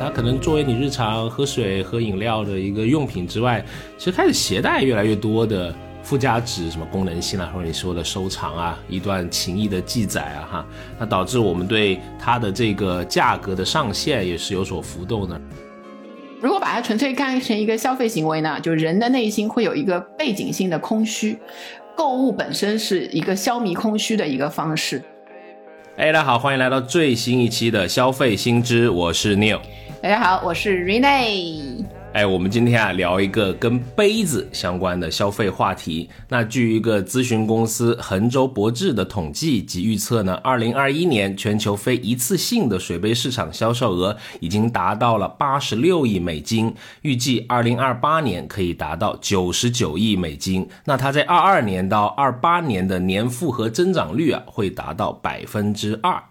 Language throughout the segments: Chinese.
它可能作为你日常喝水、喝饮料的一个用品之外，其实开始携带越来越多的附加值，什么功能性啊，或者你说的收藏啊，一段情谊的记载啊，哈，那导致我们对它的这个价格的上限也是有所浮动的。如果把它纯粹看成一个消费行为呢，就人的内心会有一个背景性的空虚，购物本身是一个消弭空虚的一个方式。哎，大家好，欢迎来到最新一期的消费新知，我是 Neil。大家好，我是 Rene。哎，我们今天啊聊一个跟杯子相关的消费话题。那据一个咨询公司衡州博智的统计及预测呢，二零二一年全球非一次性的水杯市场销售额已经达到了八十六亿美金，预计二零二八年可以达到九十九亿美金。那它在二二年到二八年的年复合增长率啊，会达到百分之二。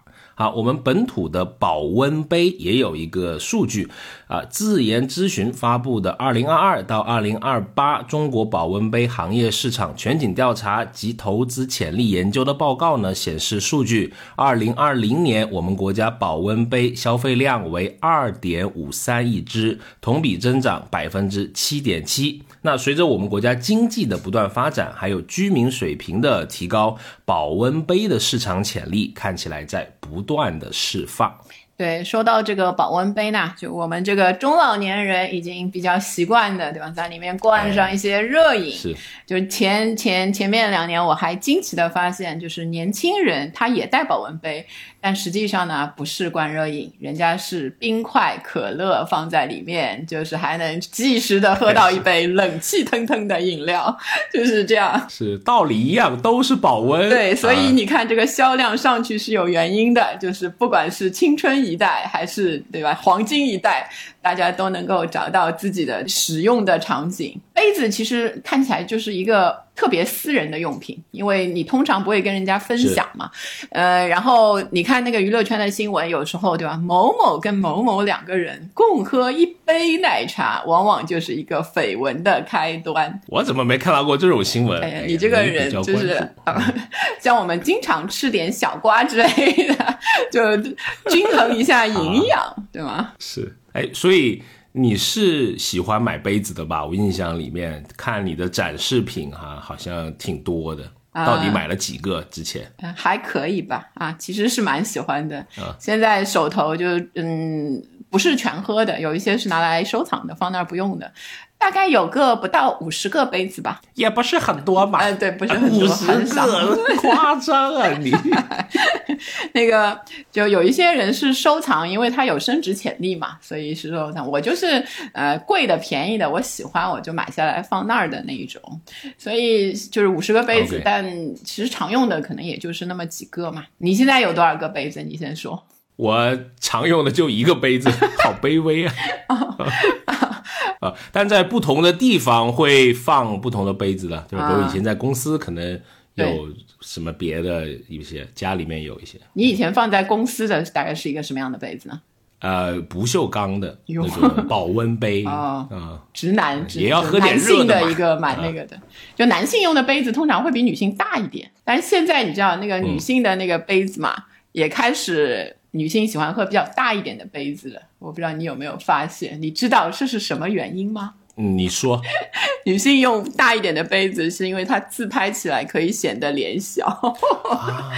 啊，我们本土的保温杯也有一个数据啊，自研咨询发布的二零二二到二零二八中国保温杯行业市场全景调查及投资潜力研究的报告呢，显示数据，二零二零年我们国家保温杯消费量为二点五三亿只，同比增长百分之七点七。那随着我们国家经济的不断发展，还有居民水平的提高，保温杯的市场潜力看起来在不断的释放。对，说到这个保温杯呢，就我们这个中老年人已经比较习惯的，对吧？在里面灌上一些热饮。是，就是前前前面两年，我还惊奇的发现，就是年轻人他也带保温杯。但实际上呢，不是灌热饮，人家是冰块、可乐放在里面，就是还能及时的喝到一杯 冷气腾腾的饮料，就是这样。是道理一样，都是保温。对，所以你看这个销量上去是有原因的，就是不管是青春一代还是对吧，黄金一代。大家都能够找到自己的使用的场景。杯子其实看起来就是一个特别私人的用品，因为你通常不会跟人家分享嘛。呃，然后你看那个娱乐圈的新闻，有时候对吧？某某跟某某两个人共喝一杯奶茶，往往就是一个绯闻的开端。我怎么没看到过这种新闻？哎呀，你这个人就是 像我们经常吃点小瓜之类的，就均衡一下营养，对吗？是。哎，所以你是喜欢买杯子的吧？我印象里面看你的展示品哈，好像挺多的。到底买了几个？之前还可以吧？啊，其实是蛮喜欢的。现在手头就嗯，不是全喝的，有一些是拿来收藏的，放那儿不用的。大概有个不到五十个杯子吧，也不是很多嘛。哎，对，不是很多，很少，夸张啊你。那个就有一些人是收藏，因为它有升值潜力嘛，所以是收藏。我就是呃贵的便宜的，我喜欢我就买下来放那儿的那一种。所以就是五十个杯子，但其实常用的可能也就是那么几个嘛。你现在有多少个杯子？你先说。我常用的就一个杯子，好卑微啊！啊，但在不同的地方会放不同的杯子的，就是比如以前在公司可能有什么别的一些，家里面有一些。你以前放在公司的大概是一个什么样的杯子呢？呃，不锈钢的那种保温杯 啊，直男也要喝点热的一个蛮那个的，就男性用的杯子通常会比女性大一点，但是现在你知道那个女性的那个杯子嘛，也开始。女性喜欢喝比较大一点的杯子了，我不知道你有没有发现？你知道这是什么原因吗？你说，女性用大一点的杯子是因为它自拍起来可以显得脸小。啊，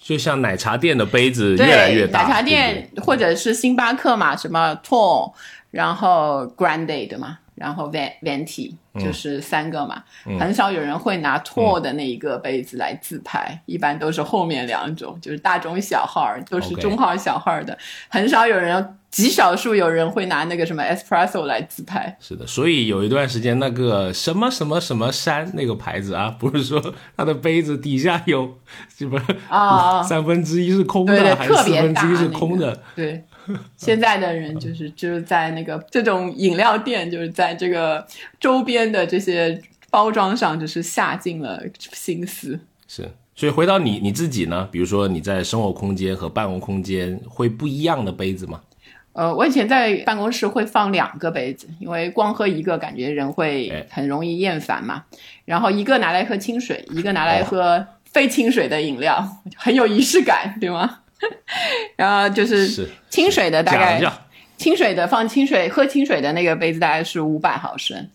就像奶茶店的杯子越来越大，奶茶店或者是星巴克嘛，什么 tall，然后 grande 的嘛。然后 van venti 就是三个嘛，很少有人会拿 tall 的那一个杯子来自拍，一般都是后面两种，就是大中小号都是中号小号的，很少有人，极少数有人会拿那个什么 espresso 来自拍。是的，所以有一段时间那个什么什么什么山那个牌子啊，不是说它的杯子底下有什么啊三分之一是空的，还是四分之一是空的？对。现在的人就是就是在那个这种饮料店，就是在这个周边的这些包装上，就是下尽了心思。是，所以回到你你自己呢？比如说你在生活空间和办公空间会不一样的杯子吗？呃，我以前在办公室会放两个杯子，因为光喝一个感觉人会很容易厌烦嘛。然后一个拿来喝清水，一个拿来喝非清水的饮料，很有仪式感，对吗？然后就是是清水的大概清水的放清水喝清水的那个杯子大概是五百毫升，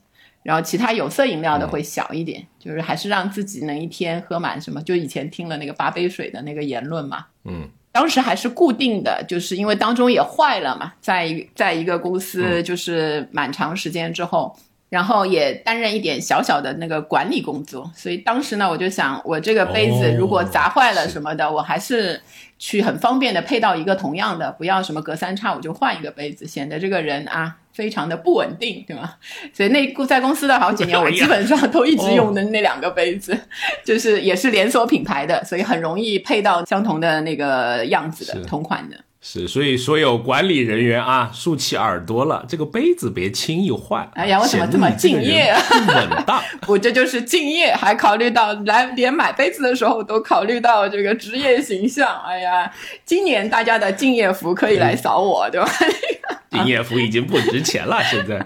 然后其他有色饮料的会小一点，就是还是让自己能一天喝满什么。就以前听了那个八杯水的那个言论嘛，嗯，当时还是固定的，就是因为当中也坏了嘛，在在一个公司就是蛮长时间之后。然后也担任一点小小的那个管理工作，所以当时呢，我就想，我这个杯子如果砸坏了什么的，我还是去很方便的配到一个同样的，不要什么隔三差五就换一个杯子，显得这个人啊非常的不稳定，对吗？所以那在公司的好几年，我基本上都一直用的那两个杯子，就是也是连锁品牌的，所以很容易配到相同的那个样子的同款的。是，所以所有管理人员啊，竖起耳朵了，这个杯子别轻易换。哎呀我怎么这么敬业不稳当。我这就是敬业，还考虑到来连买杯子的时候都考虑到这个职业形象。哎呀，今年大家的敬业福可以来扫我，对吧？敬业福已经不值钱了，现在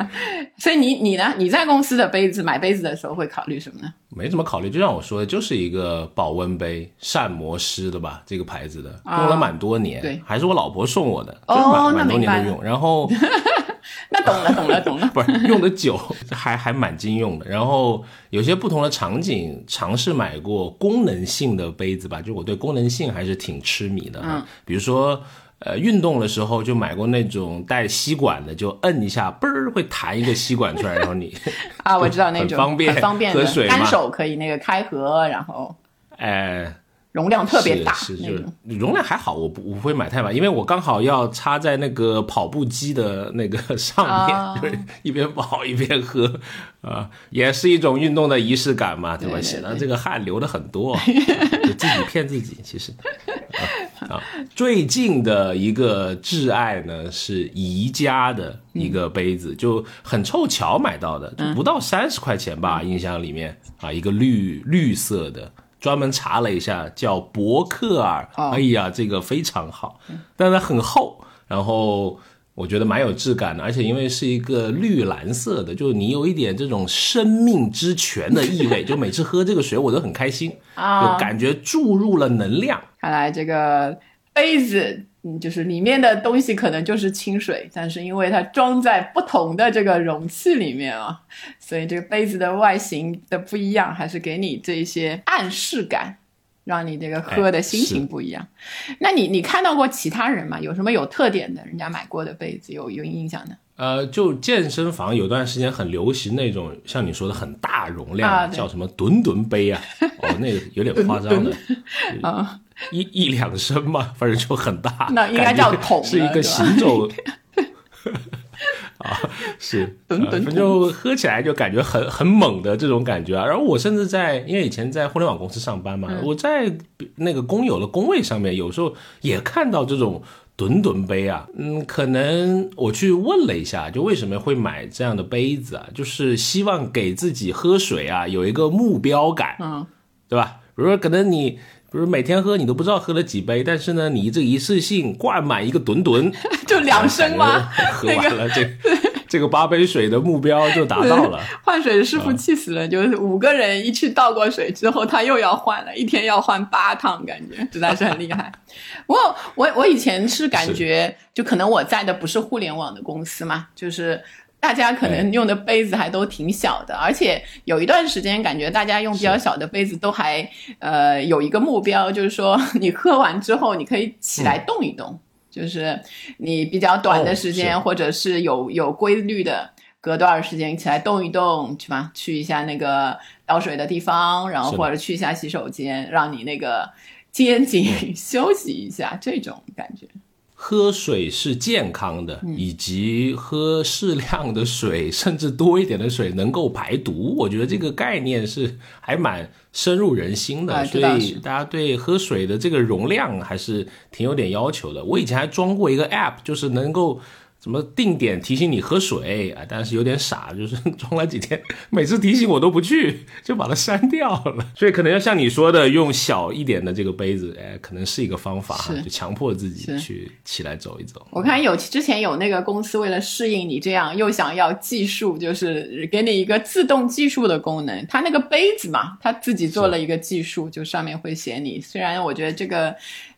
所以你你呢？你在公司的杯子买杯子的时候会考虑什么呢？没怎么考虑。就像我说的，就是一个保温杯，膳魔师的吧，这个牌子的，啊用了蛮多年，对还是我老婆送我的，哦蛮多年都用。然后 那懂了，懂了，懂了。不是用的久，还还蛮经用的。然后有些不同的场景，尝试买过功能性的杯子吧，就我对功能性还是挺痴迷的。嗯，比如说。呃，运动的时候就买过那种带吸管的，就摁一下，嘣儿会弹一个吸管出来，然后你，啊，我知道那种很方便很方便的喝水嘛。单手可以那个开合，然后哎、容量特别大是是就是。容量还好，我不我不会买太满，因为我刚好要插在那个跑步机的那个 上面，啊 就是一边跑一边喝，啊、也是一种运动的仪式感嘛，对吧？对对显得这个汗流的很多，就自己骗自己，其实。啊，啊最近的一个挚爱呢是宜家的一个杯子，就很凑巧买到的，就不到三十块钱吧，印象里面啊，一个绿绿色的，专门查了一下，叫伯克尔，哦哎呀，这个非常好，但它很厚，然后。我觉得蛮有质感的，而且因为是一个绿蓝色的，就你有一点这种生命之泉的意味，就每次喝这个水我都很开心，啊就感觉注入了能量。看来这个杯子，嗯，就是里面的东西可能就是清水，但是因为它装在不同的这个容器里面啊，所以这个杯子的外形的不一样，还是给你这一些暗示感，让你这个喝的心情不一样。那你你看到过其他人吗？有什么有特点的人家买过的杯子有有印象的？呃，就健身房有段时间很流行那种像你说的很大容量叫什么吨吨杯啊，哦，那个有点夸张的，啊，一一两升嘛，反正就很大，那应该叫桶是一个行走。啊，是，反正就喝起来就感觉很很猛的这种感觉啊。然后我甚至在，因为以前在互联网公司上班嘛，嗯我在那个工友的工位上面，有时候也看到这种吨吨杯啊。嗯，可能我去问了一下，就为什么会买这样的杯子啊？就是希望给自己喝水啊有一个目标感，嗯，对吧？比如说，可能你。比如每天喝你都不知道喝了几杯，但是呢，你这一次性灌满一个吨吨，就两升吗？喝完了这这个八杯水的目标就达到了。换水的师傅气死了，就是五个人一去倒过水之后，他又要换了，一天要换八趟，感觉实在是很厉害。我我我以前是感觉，就可能我在的不是互联网的公司嘛，就是。大家可能用的杯子还都挺小的，而且有一段时间感觉大家用比较小的杯子都还呃有一个目标，就是说你喝完之后你可以起来动一动，就是你比较短的时间、哦或者是有有规律的隔多少时间起来动一动，去吧，去一下那个倒水的地方，然后或者去一下洗手间，让你那个肩颈休息一下，这种感觉。喝水是健康的，嗯以及喝适量的水，甚至多一点的水能够排毒。我觉得这个概念是还蛮深入人心的，啊所以大家对喝水的这个容量还是挺有点要求的。我以前还装过一个 app，就是能够。什么定点提醒你喝水啊？但是有点傻，就是装了几天，每次提醒我都不去，就把它删掉了。所以可能要像你说的，用小一点的这个杯子，哎，可能是一个方法哈，就强迫自己去起来走一走。我看有之前有那个公司为了适应你这样又想要计数，就是给你一个自动计数的功能。它那个杯子嘛，它自己做了一个计数，就上面会写你。虽然我觉得这个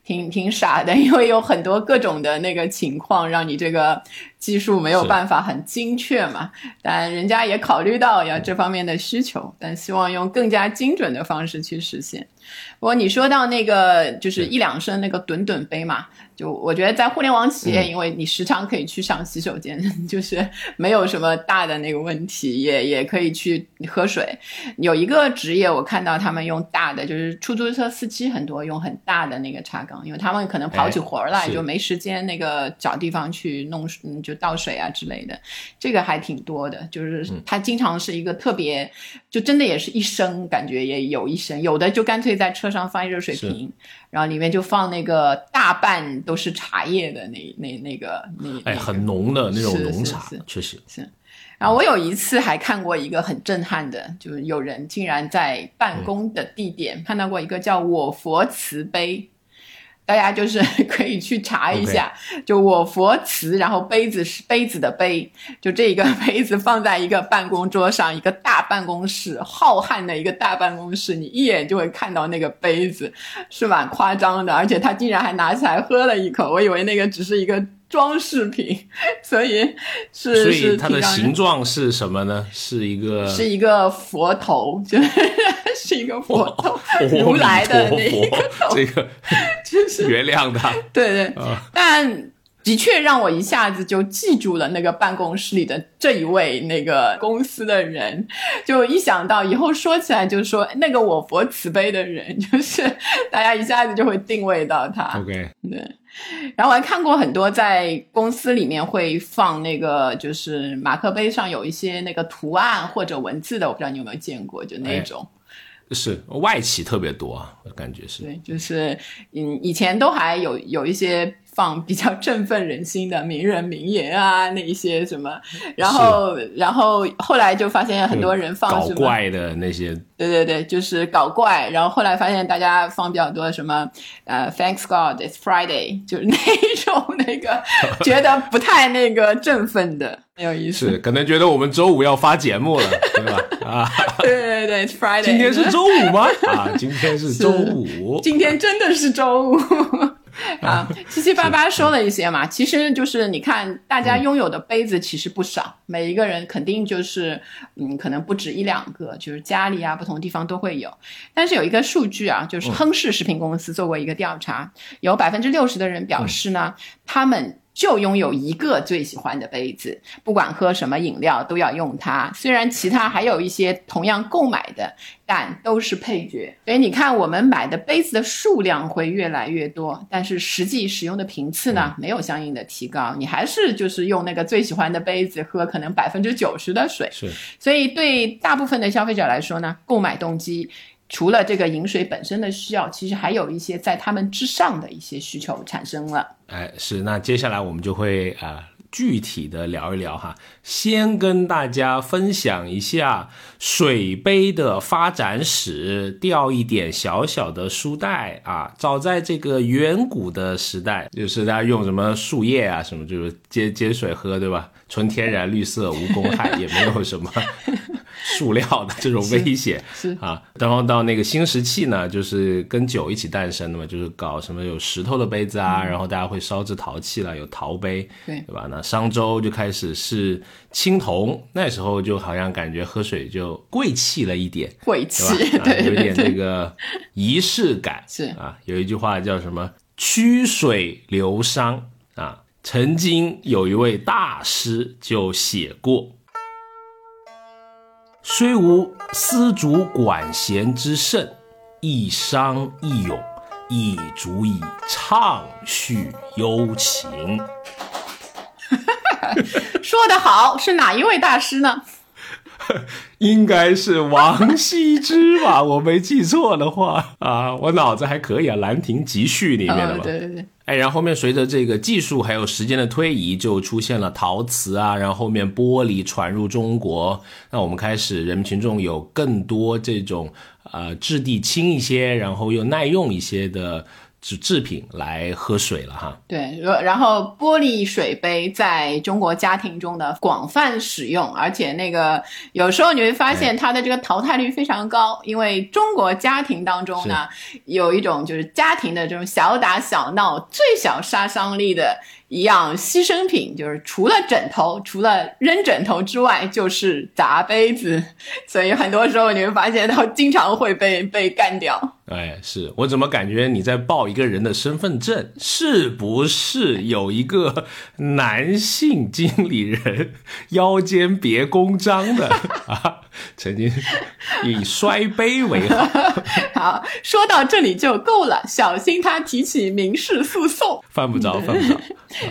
挺挺傻的，因为有很多各种的那个情况，让你这个技术没有办法很精确嘛。但人家也考虑到要这方面的需求，但希望用更加精准的方式去实现。不过你说到那个就是一两升那个吨吨杯嘛。就我觉得在互联网企业，因为你时常可以去上洗手间，就是没有什么大的那个问题，也也可以去喝水。有一个职业我看到他们用大的，就是出租车司机很多用很大的那个茶缸，因为他们可能跑起活来就没时间那个找地方去弄，就倒水啊之类的。这个还挺多的，就是它经常是一个特别，就真的也是一升，感觉也有一升，有的就干脆在车上放一热水瓶。然后里面就放那个大半都是茶叶的那那那个那哎很浓的那种浓茶，确实是。然后我有一次还看过一个很震撼的，就是有人竟然在办公的地点看到过一个叫我佛慈杯。大家就是 可以去查一下，就我佛慈，然后杯子是杯子的杯，就这一个杯子放在一个办公桌上，一个大办公室，浩瀚的一个大办公室，你一眼就会看到那个杯子，是蛮夸张的，而且他竟然还拿起来喝了一口，我以为那个只是一个。装饰品，所以是所以它的形状是什么呢？是一个是一个佛头，就是是一个佛头，如来的那一个头，这个 就是原谅他。对对，但的确让我一下子就记住了那个办公室里的这一位那个公司的人，就一想到以后说起来，就是说那个我佛慈悲的人，就是大家一下子就会定位到他。OK，对。然后我还看过很多在公司里面会放那个，就是马克杯上有一些那个图案或者文字的，我不知道你有没有见过，就那种。是外企特别多，我感觉是。对，就是嗯，以前都还有有一些。放比较振奋人心的名人名言啊，那一些什么，然后然后后来就发现很多人放搞怪的那些，对对对，就是搞怪。然后后来发现大家放比较多什么，呃，Thanks God it's Friday，就是那种那个 觉得不太那个振奋的，很有意思。是可能觉得我们周五要发节目了，对吧？啊，对对对，Friday，今天是周五吗？啊，今天是周五，今天真的是周五。啊，七七八八说了一些嘛，其实就是你看，大家拥有的杯子其实不少，每一个人肯定就是，嗯，可能不止一两个，就是家里啊，不同地方都会有。但是有一个数据啊，就是亨氏食品公司做过一个调查，有百分之六十的人表示呢，他们。就拥有一个最喜欢的杯子，不管喝什么饮料都要用它。虽然其他还有一些同样购买的，但都是配角。所以你看，我们买的杯子的数量会越来越多，但是实际使用的频次呢，没有相应的提高。你还是就是用那个最喜欢的杯子喝，可能百分之九十的水。是，所以对大部分的消费者来说呢，购买动机。除了这个饮水本身的需要，其实还有一些在他们之上的一些需求产生了。哎，是，那接下来我们就会啊具体的聊一聊哈。先跟大家分享一下水杯的发展史，掉一点小小的书袋啊。早在这个远古的时代，就是大家用什么树叶啊，什么就是接接水喝，对吧？纯天然、绿色、无公害，也没有什么。塑料的这种危险是啊，然后到那个新石器呢，就是跟酒一起诞生的嘛，就是搞什么有石头的杯子啊，然后大家会烧制陶器了，有陶杯，对对吧？那商周就开始是青铜，那时候就好像感觉喝水就贵气了一点，贵气，对，有点这个仪式感是啊。有一句话叫什么“曲水流觞”啊，曾经有一位大师就写过。虽无丝竹管弦之盛，一觞一咏，亦足以畅叙幽情。说得好，是哪一位大师呢？应该是王羲之吧，我没记错的话啊，我脑子还可以啊，《兰亭集序》里面的嘛。对对对。哎，然后后面随着这个技术还有时间的推移，就出现了陶瓷啊，然后后面玻璃传入中国，那我们开始人民群众有更多这种呃质地轻一些，然后又耐用一些的制制品来喝水了哈。对，然后玻璃水杯在中国家庭中的广泛使用，而且那个有时候你会发现它的这个淘汰率非常高，因为中国家庭当中呢有一种就是家庭的这种小打小闹最小杀伤力的。一样牺牲品，就是除了枕头，除了扔枕头之外，就是砸杯子。所以很多时候你会发现，它经常会被被干掉。哎，是我怎么感觉你在报一个人的身份证？是不是有一个男性经理人 腰间别公章的 啊？曾经以摔杯为号。好，说到这里就够了，小心他提起民事诉讼。犯不着，犯不着。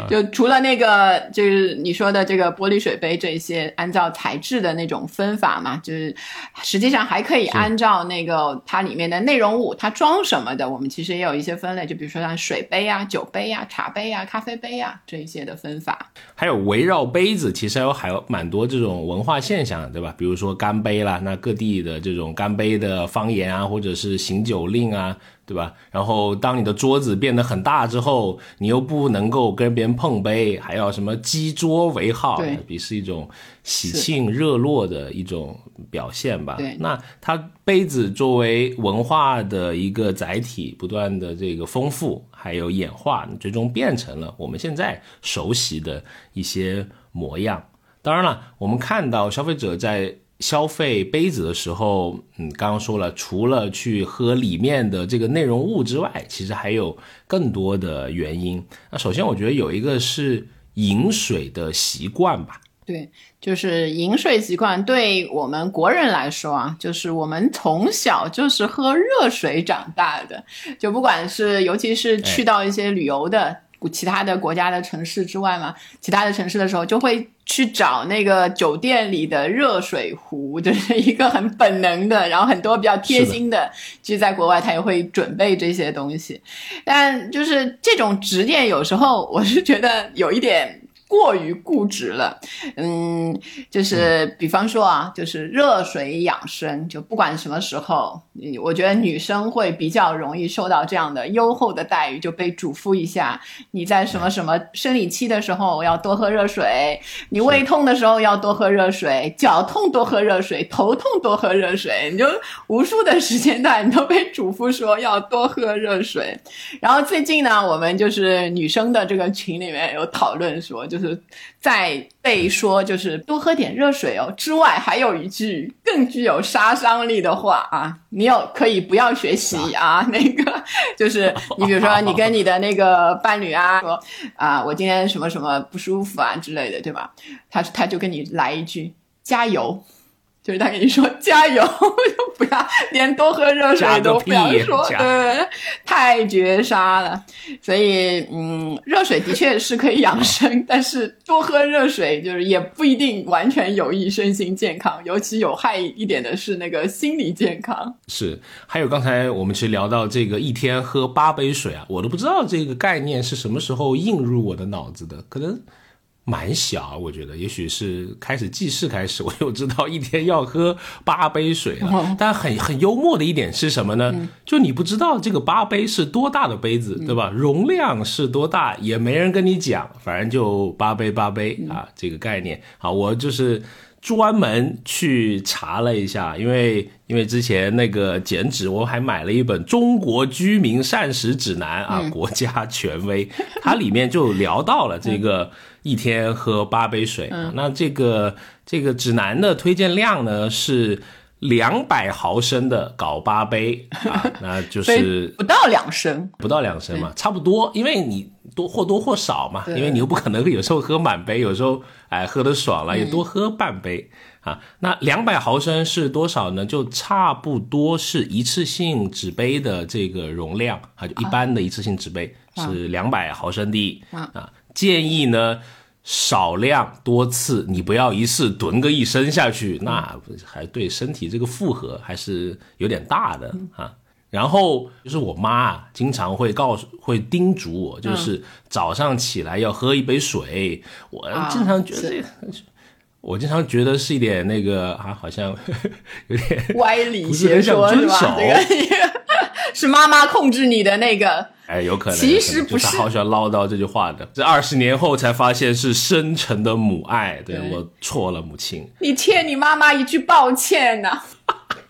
就除了那个，就是你说的这个玻璃水杯这些，按照材质的那种分法嘛，就是实际上还可以按照那个它里面的内容物，它装什么的，我们其实也有一些分类，就比如说像水杯啊、酒杯啊、茶杯啊、咖啡杯啊这一些的分法。还有围绕杯子，其实还有还有蛮多这种文化现象，对吧？比如说干杯啦，那各地的这种干杯的方言啊，或者是行酒令啊。对吧？然后当你的桌子变得很大之后，你又不能够跟别人碰杯，还要什么击桌为号，也是一种喜庆热络的一种表现吧。对，那它杯子作为文化的一个载体，不断的这个丰富还有演化，最终变成了我们现在熟悉的一些模样。当然了，我们看到消费者在。消费杯子的时候，嗯，刚刚说了，除了去喝里面的这个内容物之外，其实还有更多的原因。那首先，我觉得有一个是饮水的习惯吧。对，就是饮水习惯，对我们国人来说啊，就是我们从小就是喝热水长大的，就不管是尤其是去到一些旅游的。其他的国家的城市之外嘛，其他的城市的时候就会去找那个酒店里的热水壶，就是一个很本能的，然后很多比较贴心的，其实在国外他也会准备这些东西，但就是这种执念有时候我是觉得有一点。过于固执了，嗯，就是比方说啊，就是热水养生，就不管什么时候，我觉得女生会比较容易受到这样的优厚的待遇，就被嘱咐一下，你在什么什么生理期的时候要多喝热水，你胃痛的时候要多喝热水，脚痛多喝热水，头痛多喝热水，你就无数的时间段你都被嘱咐说要多喝热水。然后最近呢，我们就是女生的这个群里面有讨论说，就。就是在被说就是多喝点热水哦之外，还有一句更具有杀伤力的话啊，你有可以不要学习啊。那个就是你比如说你跟你的那个伴侣啊说啊，我今天什么什么不舒服啊之类的，对吧？他他就跟你来一句加油。就是他跟你说加油，就不要连多喝热水都不要说，对，太绝杀了。所以，嗯，热水的确是可以养生，但是多喝热水就是也不一定完全有益身心健康，尤其有害一点的是那个心理健康。是，还有刚才我们其实聊到这个一天喝八杯水啊，我都不知道这个概念是什么时候映入我的脑子的，可能。蛮小，我觉得也许是开始记事开始，我就知道一天要喝八杯水了。但很很幽默的一点是什么呢？就你不知道这个八杯是多大的杯子，对吧？容量是多大，也没人跟你讲，反正就八杯八杯啊，这个概念。好，我就是专门去查了一下，因为因为之前那个减脂，我还买了一本《中国居民膳食指南》啊，国家权威，它里面就聊到了这个。一天喝八杯水，那这个这个指南的推荐量呢是两百毫升的搞八杯。啊，那就是不到两升，不到两升嘛，差不多，因为你多或多或少嘛，因为你又不可能有时候喝满杯，有时候哎喝的爽了也多喝半杯。啊。那两百毫升是多少呢？就差不多是一次性纸杯的这个容量啊，就一般的一次性纸杯是两百毫升的啊。建议呢，少量多次，你不要一次囤个一升下去，那还对身体这个负荷还是有点大的啊。然后就是我妈经常会告诉、会叮嘱我，就是早上起来要喝一杯水。我经常觉得，我经常觉得是一点那个啊，好像 有点歪理不是很想遵守。是妈妈控制你的那个。哎，有可能，其实不是，他好喜欢唠叨这句话的。这二十年后才发现是深沉的母爱，对我错了，母亲。你欠你妈妈一句抱歉呢。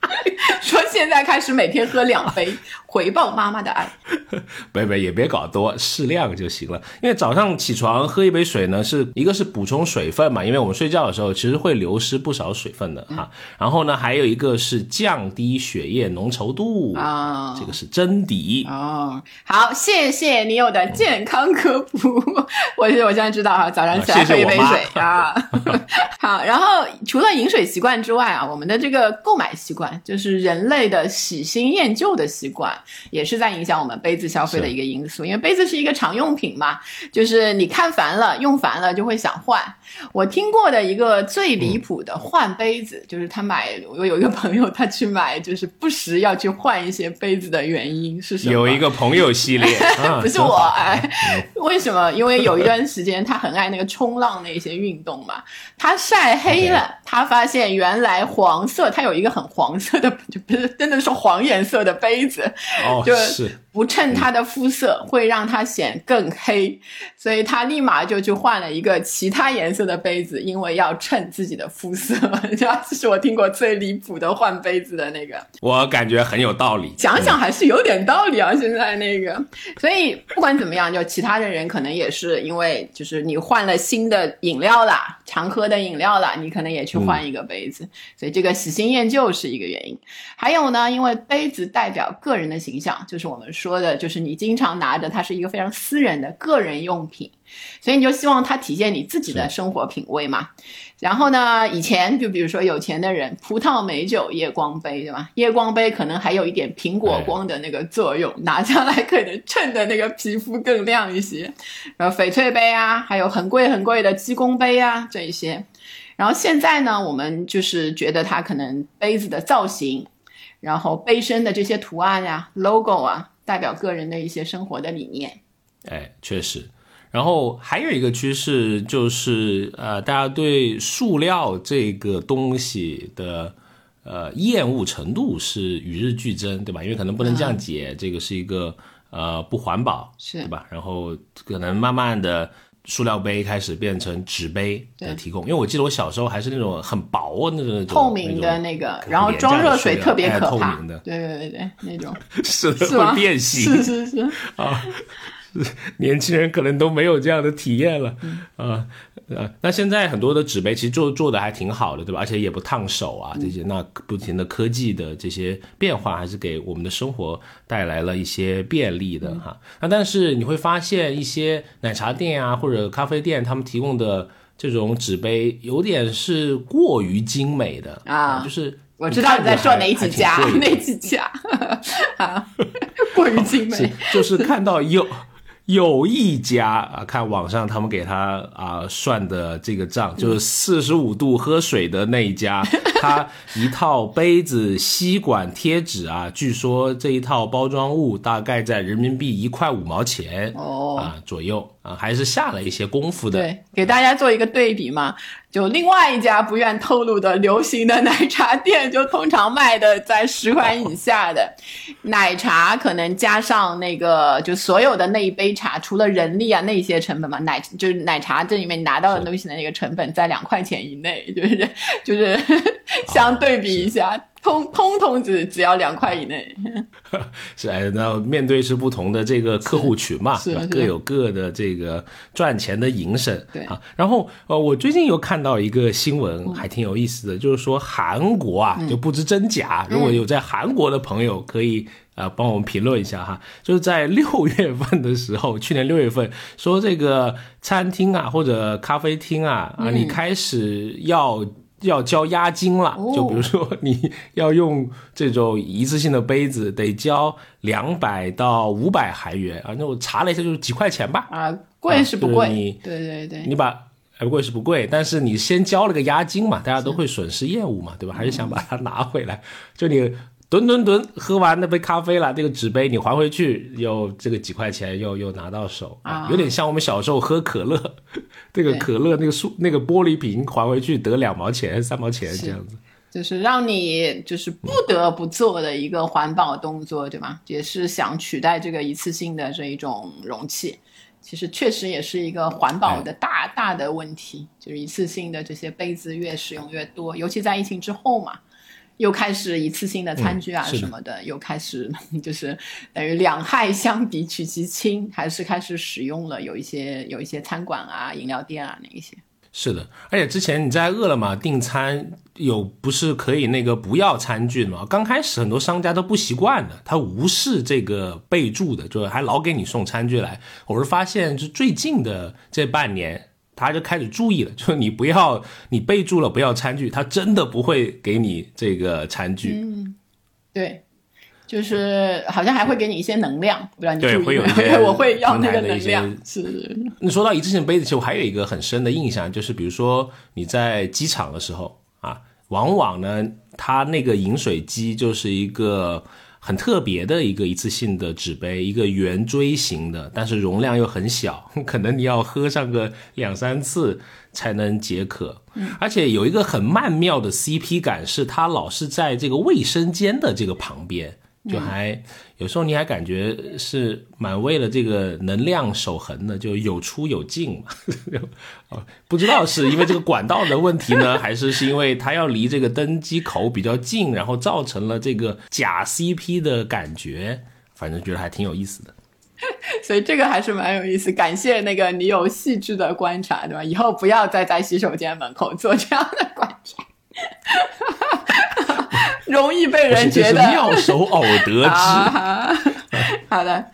说现在开始每天喝两杯，回报妈妈的爱。别别也别搞多，适量就行了。因为早上起床喝一杯水呢，是一个是补充水分嘛，因为我们睡觉的时候其实会流失不少水分的哈。然后呢，还有一个是降低血液浓稠度啊，这个是真谛哦。好，谢谢你有的健康科普，我我现在知道哈，早上起来喝一杯水啊。好，然后除了饮水习惯之外啊，我们的这个购买习惯。就是人类的喜新厌旧的习惯，也是在影响我们杯子消费的一个因素。因为杯子是一个常用品嘛，就是你看烦了、用烦了就会想换。我听过的一个最离谱的换杯子，就是他买，我有一个朋友他去买，就是不时要去换一些杯子的原因是什么？有一个朋友系列，不是我哎，为什么？因为有一段时间他很爱那个冲浪那些运动嘛，他晒黑了，他发现原来黄色，他有一个很黄色。色的就不是真的是黄颜色的杯子，就是。不衬他的肤色，会让他显更黑，所以他立马就去换了一个其他颜色的杯子，因为要衬自己的肤色。这是我听过最离谱的换杯子的那个，我感觉很有道理，想想还是有点道理啊。现在那个，所以不管怎么样，就其他的人可能也是因为就是你换了新的饮料啦，常喝的饮料啦，你可能也去换一个杯子，所以这个喜新厌旧是一个原。原因，还有呢，因为杯子代表个人的形象，就是我们说的，就是你经常拿着它是一个非常私人的个人用品，所以你就希望它体现你自己的生活品味嘛。然后呢，以前就比如说有钱的人，葡萄美酒夜光杯，对吧？夜光杯可能还有一点苹果光的那个作用，拿下来可能衬的那个皮肤更亮一些。然后翡翠杯啊，还有很贵很贵的鸡公杯啊，这一些。然后现在呢，我们就是觉得它可能杯子的造型，然后杯身的这些图案呀、logo 啊，代表个人的一些生活的理念。哎，确实。然后还有一个趋势就是，呃，大家对塑料这个东西的呃厌恶程度是与日俱增，对吧？因为可能不能降解，这个是一个呃不环保，是对吧？然后可能慢慢的。塑料杯开始变成纸杯的提供，因为我记得我小时候还是那种很薄的那种透明的那个，然后装热水特别可怕，对对对对，那种。是会变形，是是是。啊。年轻人可能都没有这样的体验了，啊呃，那现在很多的纸杯其实做做的还挺好的，对吧？而且也不烫手啊，这些那不停的科技的这些变化，还是给我们的生活带来了一些便利的哈。那但是你会发现一些奶茶店啊或者咖啡店，他们提供的这种纸杯有点是过于精美的啊，就是我知道你在说哪几家 哪几家 啊，过于精美，就是看到有。有一家啊，看网上他们给他啊算的这个账，就是四十五度喝水的那一家，他一套杯子、吸管、贴纸啊，据说这一套包装物大概在人民币一块五毛钱哦啊左右。啊，还是下了一些功夫的。对，给大家做一个对比嘛，就另外一家不愿透露的流行的奶茶店，就通常卖的在十块以下的奶茶，可能加上那个就所有的那一杯茶，除了人力啊那些成本嘛，奶就是奶茶这里面拿到的东西的那个成本在两块钱以内，就是就是 相对比一下。通通通只只要两块以内，是哎，那面对是不同的这个客户群嘛，是各有各的这个赚钱的营生，对啊。然后呃，我最近又看到一个新闻，还挺有意思的，就是说韩国啊，就不知真假。如果有在韩国的朋友，可以啊帮我们评论一下哈。就是在六月份的时候，去年六月份说这个餐厅啊或者咖啡厅啊啊，你开始要。要交押金了，就比如说你要用这种一次性的杯子，得交两百到五百韩元啊。那我查了一下，就是几块钱吧。啊，贵是不贵？你对对对，你把不贵是不贵，但是你先交了个押金嘛，大家都会损失业务嘛，对吧？还是想把它拿回来，就你。吨吨吨喝完那杯咖啡了，这个纸杯你还回去，又这个几块钱又又拿到手啊，有点像我们小时候喝可乐，这个可乐那个塑那个玻璃瓶还回去得两毛钱三毛钱这样子。就是让你就是不得不做的一个环保动作，对吗？也是想取代这个一次性的这一种容器。其实确实也是一个环保的大大的问题，就是一次性的这些杯子越使用越多，尤其在疫情之后嘛，又开始一次性的餐具啊什么的，又开始 就是等于两害相比取其轻，还是开始使用了有一些有一些餐馆啊、饮料店啊那一些。是的，而且之前你在饿了么订餐有不是可以那个不要餐具的吗？刚开始很多商家都不习惯的，他无视这个备注的，就还老给你送餐具来。我是发现，就最近的这半年，他就开始注意了，就是你不要你备注了不要餐具，他真的不会给你这个餐具。嗯，对。就是好像还会给你一些能量，不然你注意会有 我会要那个能量。是。你说到一次性杯子，其实我还有一个很深的印象，就是比如说你在机场的时候啊，往往呢，它那个饮水机就是一个很特别的一个一次性的纸杯，一个圆锥形的，但是容量又很小，可能你要喝上个两三次才能解渴。嗯。而且有一个很曼妙的 CP 感，是它老是在这个卫生间的这个旁边。就还有时候你还感觉是蛮为了这个能量守恒的，就有出有进嘛。哦，不知道是因为这个管道的问题呢，还是是因为它要离这个登机口比较近，然后造成了这个假 CP 的感觉。反正觉得还挺有意思的。所以这个还是蛮有意思，感谢那个你有细致的观察，对吧？以后不要再在洗手间门口做这样的观察。容易被人觉得妙手偶得之。好的，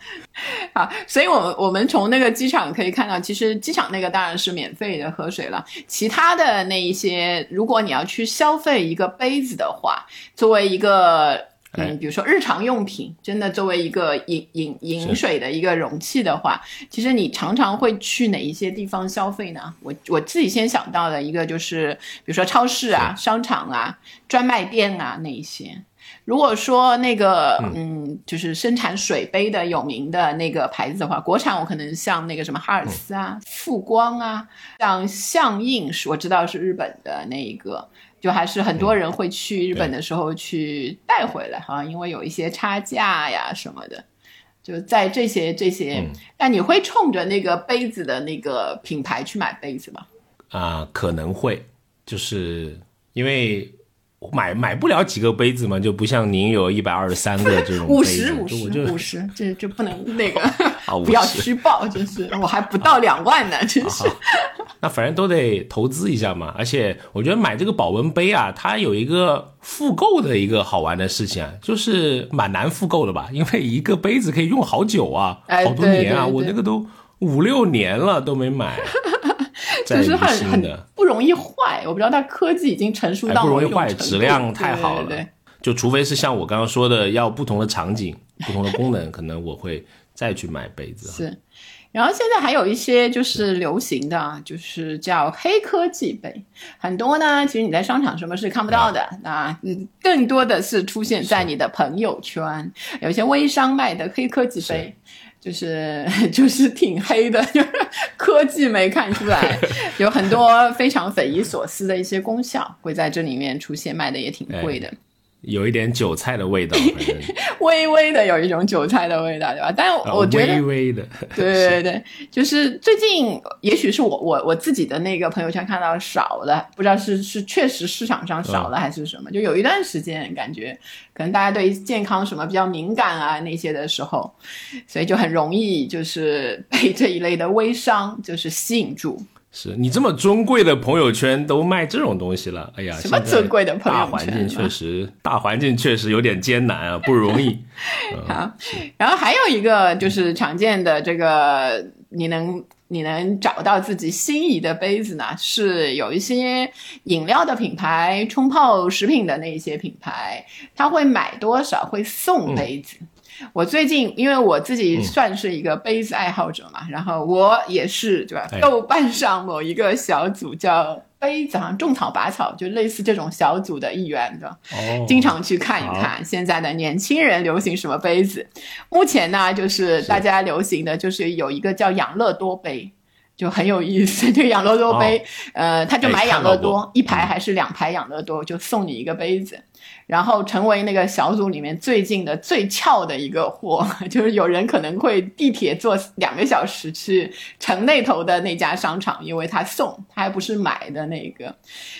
好，所以，我们我们从那个机场可以看到，其实机场那个当然是免费的喝水了。其他的那一些，如果你要去消费一个杯子的话，作为一个。嗯，比如说日常用品，真的作为一个饮饮饮水的一个容器的话，其实你常常会去哪一些地方消费呢？我我自己先想到的一个就是，比如说超市啊、商场啊、专卖店啊那一些。如果说那个嗯，就是生产水杯的有名的那个牌子的话，国产我可能像那个什么哈尔斯啊、富光啊，像象印是我知道是日本的那一个。就还是很多人会去日本的时候去带回来哈，因为有一些差价呀什么的，就在这些这些。那你会冲着那个杯子的那个品牌去买杯子吗？啊，可能会，就是因为买买不了几个杯子嘛，就不像您有一百二十三个这种 五十五十五十，这就不能那个 不要虚报，真是 我还不到两万呢，真是。那反正都得投资一下嘛，而且我觉得买这个保温杯啊，它有一个复购的一个好玩的事情啊，就是蛮难复购的吧，因为一个杯子可以用好久啊，好多年啊，我那个都五六年了都没买，就是很很不容易坏，我不知道它科技已经成熟到不容易坏，质量太好了，就除非是像我刚刚说的，要不同的场景、不同的功能，可能我会再去买杯子。是。然后现在还有一些就是流行的，就是叫黑科技杯，很多呢。其实你在商场什么是看不到的啊，嗯，更多的是出现在你的朋友圈。有些微商卖的黑科技杯，就是 就是挺黑的，就是科技没看出来，有很多非常匪夷所思的一些功效会在这里面出现，卖的也挺贵的。有一点韭菜的味道，微微的有一种韭菜的味道，对吧？但我觉得微微的，对对对，就是最近，也许是我我我自己的那个朋友圈看到少了，不知道是是确实市场上少了还是什么。就有一段时间感觉，可能大家对健康什么比较敏感啊那些的时候，所以就很容易就是被这一类的微商就是吸引住。是你这么尊贵的朋友圈都卖这种东西了，哎呀，什么尊贵的朋友圈？大环境确实，大环境确实有点艰难啊，不容易。好，然后还有一个就是常见的这个，你能你能找到自己心仪的杯子呢？是有一些饮料的品牌、冲泡食品的那些品牌，他会买多少会送杯子。我最近，因为我自己算是一个杯子爱好者嘛，然后我也是对吧？豆瓣上某一个小组叫杯子，好像种草拔草，就类似这种小组的一员的，经常去看一看现在的年轻人流行什么杯子。目前呢，就是大家流行的就是有一个叫养乐多杯，就很有意思。这个养乐多杯，呃，他就买养乐多，一排还是两排养乐多，就送你一个杯子。然后成为那个小组里面最近的最翘的一个货，就是有人可能会地铁坐两个小时去城那头的那家商场，因为他送，他还不是买的那个，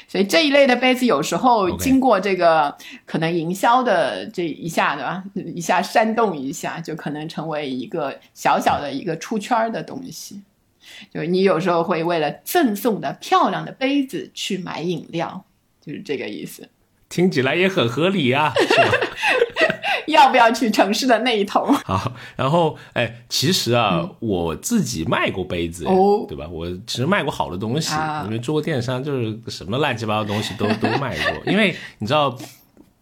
所以这一类的杯子有时候经过这个可能营销的这一下的吧，一下煽动一下，就可能成为一个小小的一个出圈儿的东西。就是你有时候会为了赠送的漂亮的杯子去买饮料，就是这个意思。听起来也很合理啊，是吧？要不要去城市的那一头？好，然后哎，其实啊，我自己卖过杯子，对吧？我其实卖过好的东西，啊因为做过电商，就是什么乱七八糟的东西都 都卖过。因为你知道，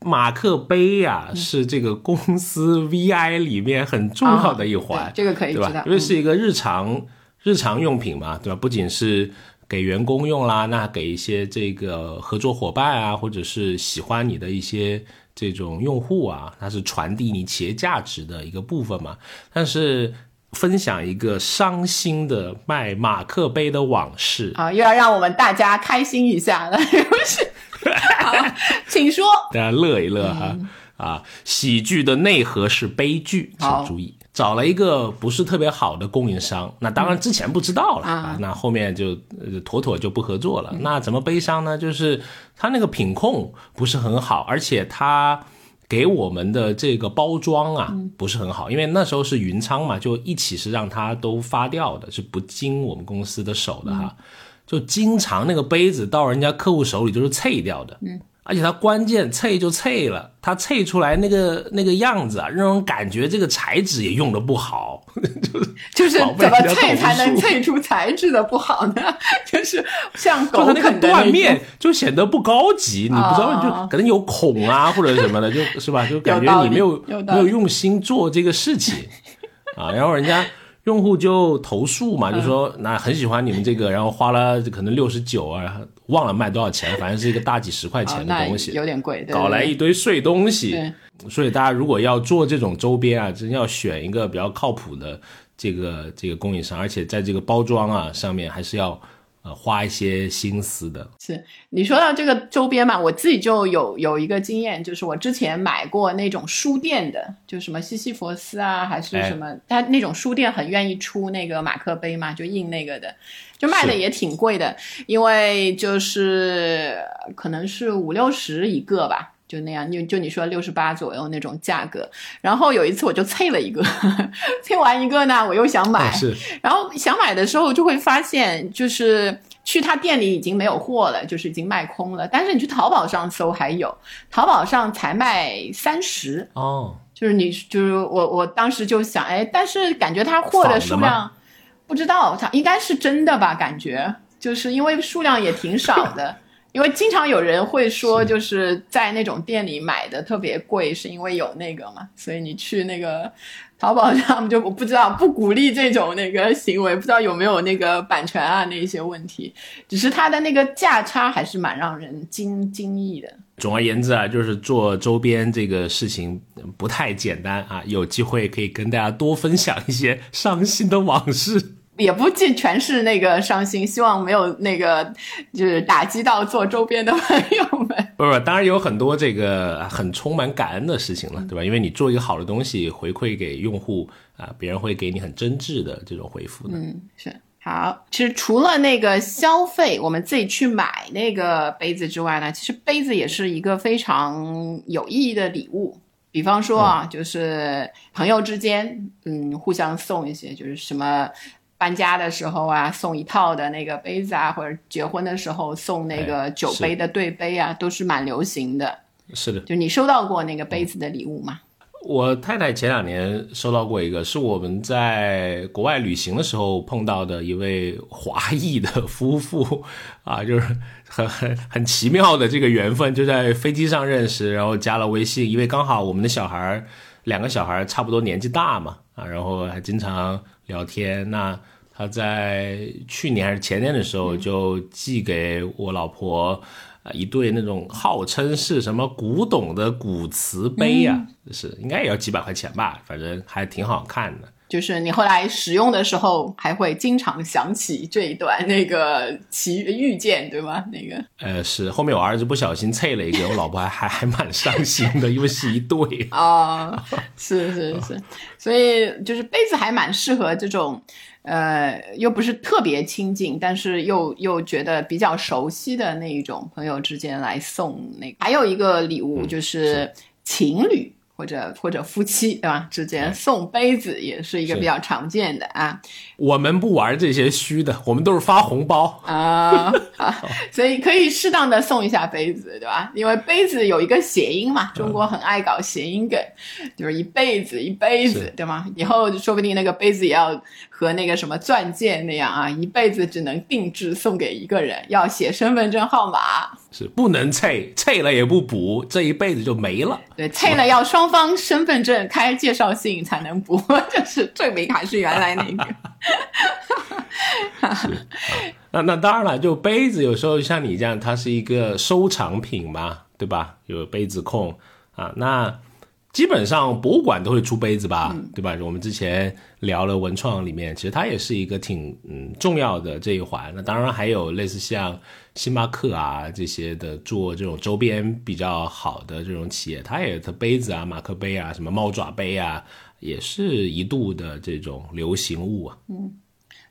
马克杯呀、嗯是这个公司 VI 里面很重要的一环，啊这个可以对吧知道？因为是一个日常、日常用品嘛，对吧？不仅是给员工用啦，那给一些这个合作伙伴啊，或者是喜欢你的一些这种用户啊，它是传递你企业价值的一个部分嘛。但是分享一个伤心的卖马克杯的往事，啊，又要让我们大家开心一下了，是不是？好，请说。大家乐一乐哈。啊，喜剧的内核是悲剧，好请注意。找了一个不是特别好的供应商，那当然之前不知道了、那后面就呃妥妥就不合作了。那怎么悲伤呢？就是他那个品控不是很好，而且他给我们的这个包装啊不是很好，因为那时候是云仓嘛，就一起是让他都发掉的，是不经我们公司的手的哈。就经常那个杯子到人家客户手里就是脆掉的，嗯，而且它关键脆就脆了，它脆出来那个那个样子啊，让人感觉这个材质也用的不好，就是就是怎么人家投萃才能脆出材质的不好呢？就是像狗就它那个断面。就显得不高级，你不知道啊就可能有孔啊或者什么的，就是吧？就感觉你没有没有用心做这个事情啊，然后人家。用户就投诉嘛，就嗯说那很喜欢你们这个，然后花了可能六十九啊，忘了卖多少钱，反正是一个大几十块哦钱的东西，有点贵，对搞来一堆碎东西。所以大家如果要做这种周边啊，真要选一个比较靠谱的这个这个供应商，而且在这个包装啊上面还是要呃花一些心思的。是你说到这个周边嘛，我自己就有有一个经验，就是我之前买过那种书店的，就什么西西弗斯啊，还是什么，它那种书店很愿意出那个马克杯嘛，就印那个的，就卖的也挺贵的，因为就是可能是五六十一个吧。就那样，就就你说六十八左右那种价格，然后有一次我就蹭了一个，蹭完一个呢，我又想买，啊是然后想买的时候就会发现，就是去他店里已经没有货了，就是已经卖空了。但是你去淘宝上搜还有，淘宝上才卖三十，哦，就是你就是我我当时就想，哎，但是感觉他货的数量不知道，他应该是真的吧？感觉就是因为数量也挺少的。因为经常有人会说，就是在那种店里买的特别贵，是因为有那个嘛，所以你去那个淘宝上就我不知道，不鼓励这种那个行为，不知道有没有那个版权啊那一些问题，只是它的那个价差还是蛮让人惊惊异的。总而言之啊，就是做周边这个事情不太简单啊，有机会可以跟大家多分享一些伤心的往事。也不尽全是那个伤心，希望没有那个就是打击到做周边的朋友们。不是，当然有很多这个很充满感恩的事情了，对吧？因为你做一个好的东西回馈给用户啊，别人会给你很真挚的这种回复的。嗯，是好。其实除了那个消费，我们自己去买那个杯子之外呢，其实杯子也是一个非常有意义的礼物。比方说啊，就是朋友之间，嗯，互相送一些，就是什么。搬家的时候啊，送一套的那个杯子啊，或者结婚的时候送那个哎酒杯的对杯啊，都是蛮流行的。是的，就你收到过那个杯子的礼物吗？我太太前两年收到过一个，是我们在国外旅行的时候碰到的一位华裔的夫妇啊，就是很很很奇妙的这个缘分，就在飞机上认识，然后加了微信，因为刚好我们的小孩两个小孩差不多年纪大嘛，啊，然后还经常聊天。那他在去年还是前年的时候就寄给我老婆。啊，一对那种号称是什么古董的古瓷杯啊，是应该也要几百块钱吧，反正还挺好看的。就是你后来使用的时候，还会经常想起这一段那个奇遇见，对吗？那个呃，是后面我儿子不小心啐了一个，我老婆还还还蛮伤心的，因为是一对。哦，是是是，所以就是杯子还蛮适合这种。呃，又不是特别亲近，但是又又觉得比较熟悉的那一种朋友之间来送那个，还有一个礼物就是情侣。或者或者夫妻对吧？之间送杯子也是一个比较常见的啊。我们不玩这些虚的，我们都是发红包啊，所以可以适当的送一下杯子，对吧？因为杯子有一个谐音嘛，中国很爱搞谐音梗，就是一辈子一杯子，对吗？以后说不定那个杯子也要和那个什么钻戒那样啊，一辈子只能定制送给一个人，要写身份证号码。是不能退，退了也不补，这一辈子就没了。对，退了要双方身份证开介绍信才能补，就是证明还是原来那个。那那当然了，就杯子有时候像你这样，它是一个收藏品嘛，对吧？有杯子控啊，那。基本上博物馆都会出杯子吧，对吧？我们之前聊了文创里面，其实它也是一个挺嗯重要的这一环。那当然还有类似像星巴克啊这些的做这种周边比较好的这种企业，它也它杯子啊、马克杯啊、什么猫爪杯啊，也是一度的这种流行物啊。嗯。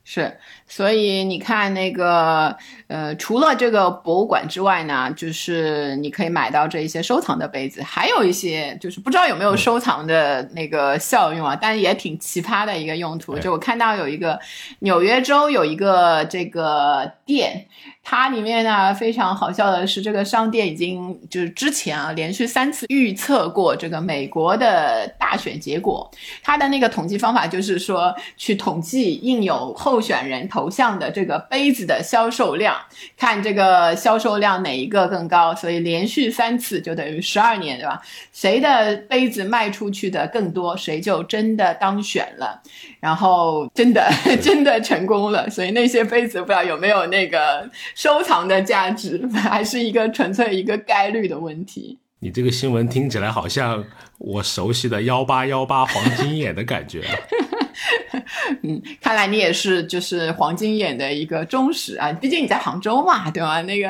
是，所以你看那个，呃，除了这个博物馆之外呢，就是你可以买到这一些收藏的杯子，还有一些就是不知道有没有收藏的那个效用啊，但也挺奇葩的一个用途。就我看到有一个纽约州有一个这个店。它里面呢非常好笑的是，这个商店已经就是之前啊连续三次预测过这个美国的大选结果。它的那个统计方法就是说，去统计印有候选人头像的这个杯子的销售量，看这个销售量哪一个更高。所以连续三次就等于十二年，对吧？谁的杯子卖出去的更多，谁就真的当选了。然后真的 真的成功了，所以那些杯子不知道有没有那个收藏的价值，还是一个纯粹一个概率的问题。你这个新闻听起来好像我熟悉的幺八幺八黄金眼的感觉。嗯，看来你也是就是黄金眼的一个忠实啊，毕竟你在杭州嘛，对吧？那个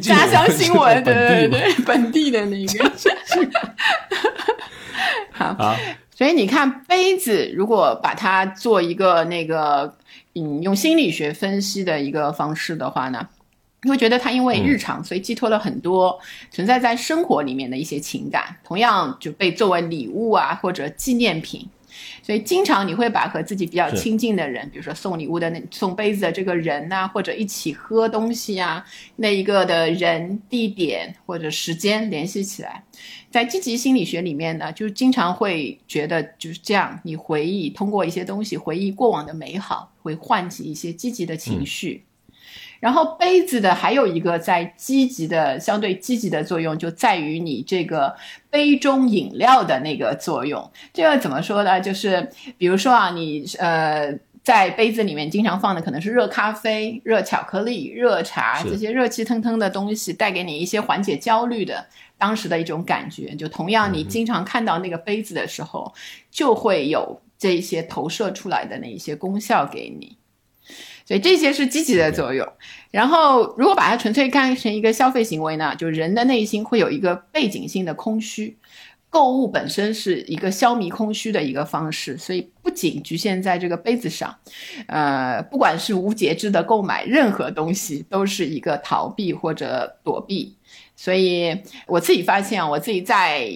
家乡新闻，对对对，本地的那个。好。所以你看，杯子如果把它做一个那个，嗯，用心理学分析的一个方式的话呢，你会觉得它因为日常，所以寄托了很多存在在生活里面的一些情感，同样就被作为礼物啊或者纪念品。所以经常你会把和自己比较亲近的人，比如说送礼物的那送杯子的这个人呐，或者一起喝东西啊，那一个的人、地点或者时间联系起来。在积极心理学里面呢，就是经常会觉得就是这样，你回忆通过一些东西回忆过往的美好，会唤起一些积极的情绪。然后杯子的还有一个在积极的相对积极的作用，就在于你这个杯中饮料的那个作用。这个怎么说呢？就是比如说啊，你呃在杯子里面经常放的可能是热咖啡、热巧克力、热茶这些热气腾腾的东西，带给你一些缓解焦虑的。当时的一种感觉，就同样，你经常看到那个杯子的时候，就会有这些投射出来的那一些功效给你，所以这些是积极的作用。然后，如果把它纯粹看成一个消费行为呢，就人的内心会有一个背景性的空虚，购物本身是一个消弭空虚的一个方式，所以不仅局限在这个杯子上，呃，不管是无节制的购买任何东西，都是一个逃避或者躲避。所以我自己发现，我自己在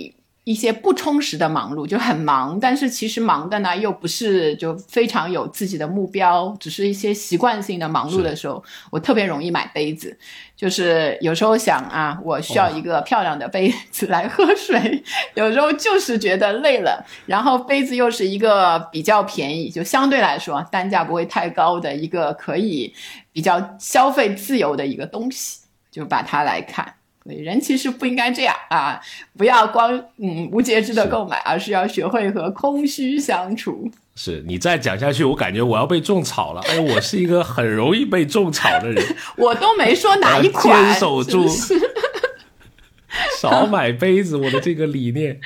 一些不充实的忙碌，就很忙，但是其实忙的呢又不是就非常有自己的目标，只是一些习惯性的忙碌的时候，我特别容易买杯子。就是有时候想啊，我需要一个漂亮的杯子来喝水，有时候就是觉得累了，然后杯子又是一个比较便宜，就相对来说单价不会太高的一个可以比较消费自由的一个东西，就把它来看。人其实不应该这样啊！不要光嗯无节制的购买，而是要学会和空虚相处。是你再讲下去，我感觉我要被种草了。哎，我是一个很容易被种草的人。我都没说哪一款，坚守住，少买杯子。我的这个理念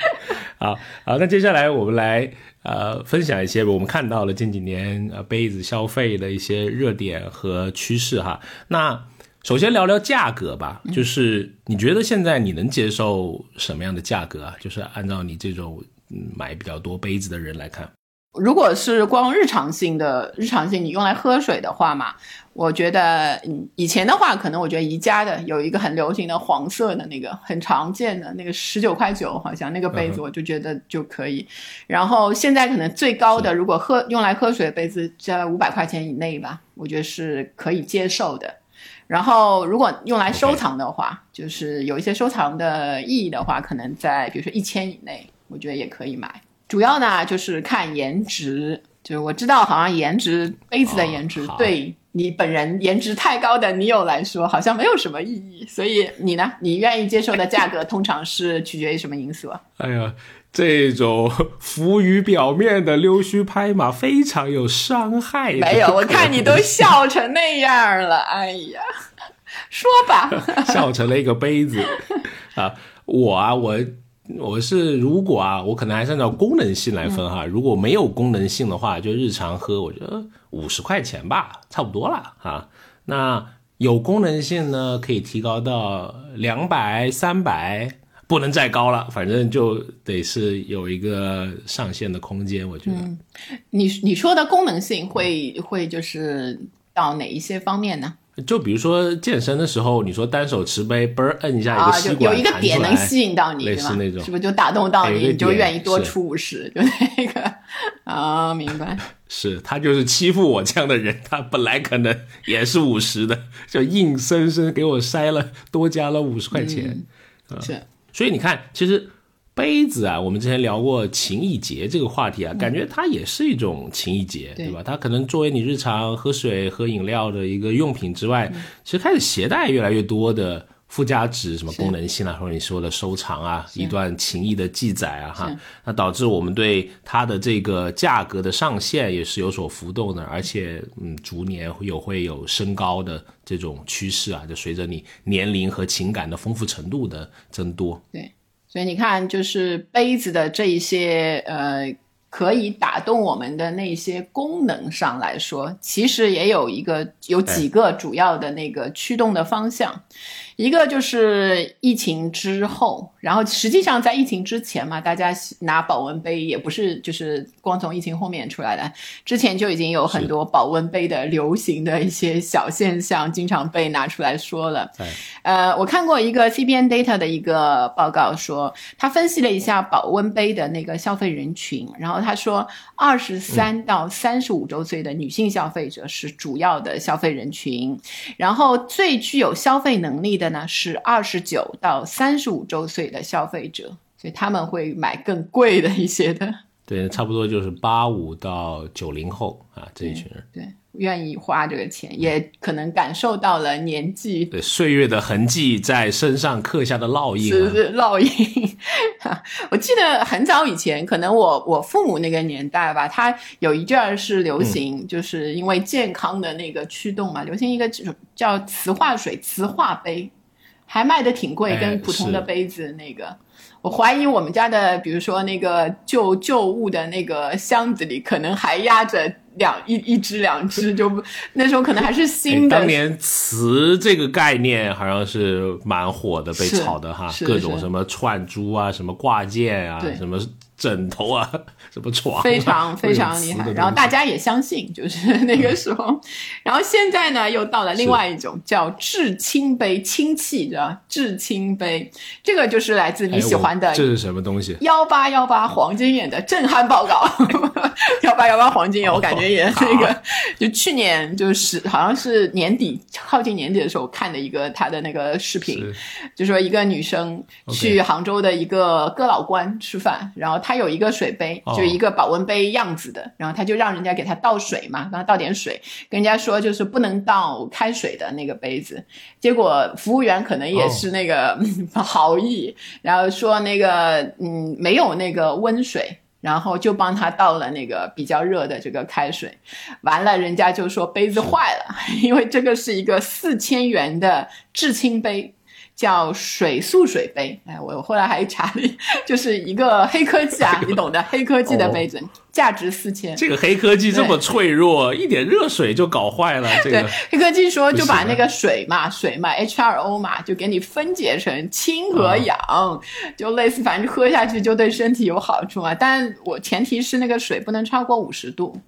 好好，那接下来我们来呃分享一些我们看到了近几年呃杯子消费的一些热点和趋势哈。那首先聊聊价格吧，就是你觉得现在你能接受什么样的价格啊？就是按照你这种买比较多杯子的人来看。如果是光日常性的、日常性你用来喝水的话嘛，我觉得以前的话，可能我觉得宜家的有一个很流行的黄色的那个很常见的那个十九块九，好像那个杯子，我就觉得就可以。然后现在可能最高的，如果喝用来喝水的杯子在五百块钱以内吧，我觉得是可以接受的。然后如果用来收藏的话，就是有一些收藏的意义的话，可能在比如说一千以内，我觉得也可以买。主要呢就是看颜值，就是我知道好像颜值杯子的颜值对你本人颜值太高的女友来说好像没有什么意义，所以你呢，你愿意接受的价格通常是取决于什么因素啊？哎呀，这种浮于表面的溜须拍马非常有伤害。没有，我看你都笑成那样了，哎呀，说吧，笑成了一个杯子啊，我啊我。我是如果啊，我可能还是按照功能性来分哈。如果没有功能性的话，就日常喝，我觉得五十块钱吧，差不多了啊。那有功能性呢，可以提高到两百、三百，不能再高了，反正就得是有一个上限的空间。我觉得，你你说的功能性会会就是到哪一些方面呢？就比如说健身的时候，你说单手持杯，嘣儿摁一下一个吸管，有一个点能吸引到你，类似那种，是不是就打动到你，你就愿意多出五十？就那个 啊，明白？是他就是欺负我这样的人，他本来可能也是五十的，就硬生生给我塞了多加了五十块钱。是，所以你看，其实。杯子啊，我们之前聊过情意节这个话题啊，感觉它也是一种情意节，对吧？它可能作为你日常喝水、喝饮料的一个用品之外，其实开始携带越来越多的附加值，什么功能性啊，或者你说的收藏啊，一段情谊的记载啊，哈，那导致我们对它的这个价格的上限也是有所浮动的，而且嗯，逐年有会有升高的这种趋势啊，就随着你年龄和情感的丰富程度的增多，对。所以你看，就是杯子的这一些呃，可以打动我们的那些功能上来说，其实也有一个有几个主要的那个驱动的方向。一个就是疫情之后，然后实际上在疫情之前嘛，大家拿保温杯也不是就是光从疫情后面出来的，之前就已经有很多保温杯的流行的一些小现象，经常被拿出来说了。呃，我看过一个 CBN Data 的一个报告，说他分析了一下保温杯的那个消费人群，然后他说，二十三到三十五周岁的女性消费者是主要的消费人群，然后最具有消费能力的。呢是二十九到三十五周岁的消费者，所以他们会买更贵的一些的。对，差不多就是八五到九零后啊这一群人。对，愿意花这个钱，也可能感受到了年纪对岁月的痕迹在身上刻下的烙印。是是烙印。我记得很早以前，可能我我父母那个年代吧，他有一阵儿是流行，就是因为健康的那个驱动嘛，流行一个叫磁化水磁化杯。还卖的挺贵，跟普通的杯子那个，我怀疑我们家的，比如说那个旧旧物的那个箱子里，可能还压着两一一只两只，就那时候可能还是新的。当年瓷这个概念好像是蛮火的，被炒的哈，各种什么串珠啊，什么挂件啊，什么。枕头啊，什么床，非常 非常厉害。然后大家也相信，就是那个时候。然后现在呢，又到了另外一种叫至亲杯，氢气的至亲杯，这个就是来自你喜欢的。这是什么东西？幺八幺八黄金眼的震撼报告。幺八幺八黄金眼，我感觉也那个，就去年就是好像是年底靠近年底的时候看的一个他的那个视频，就说一个女生去杭州的一个哥老关吃饭，然后他有一个水杯，就一个保温杯样子的，然后他就让人家给他倒水嘛，让他倒点水，跟人家说就是不能倒开水的那个杯子。结果服务员可能也是那个 好意，然后说那个嗯没有那个温水，然后就帮他倒了那个比较热的这个开水。完了，人家就说杯子坏了，因为这个是一个四千元的至清杯。叫水素水杯。哎，我后来还查了，就是一个黑科技啊，你懂的，黑科技的杯子，价值四千。这个黑科技这么脆弱，一点热水就搞坏了。这个黑科技说就把那个水嘛，水嘛，H2O 嘛，就给你分解成氢和氧，就类似，反正喝下去就对身体有好处嘛。但我前提是那个水不能超过五十度。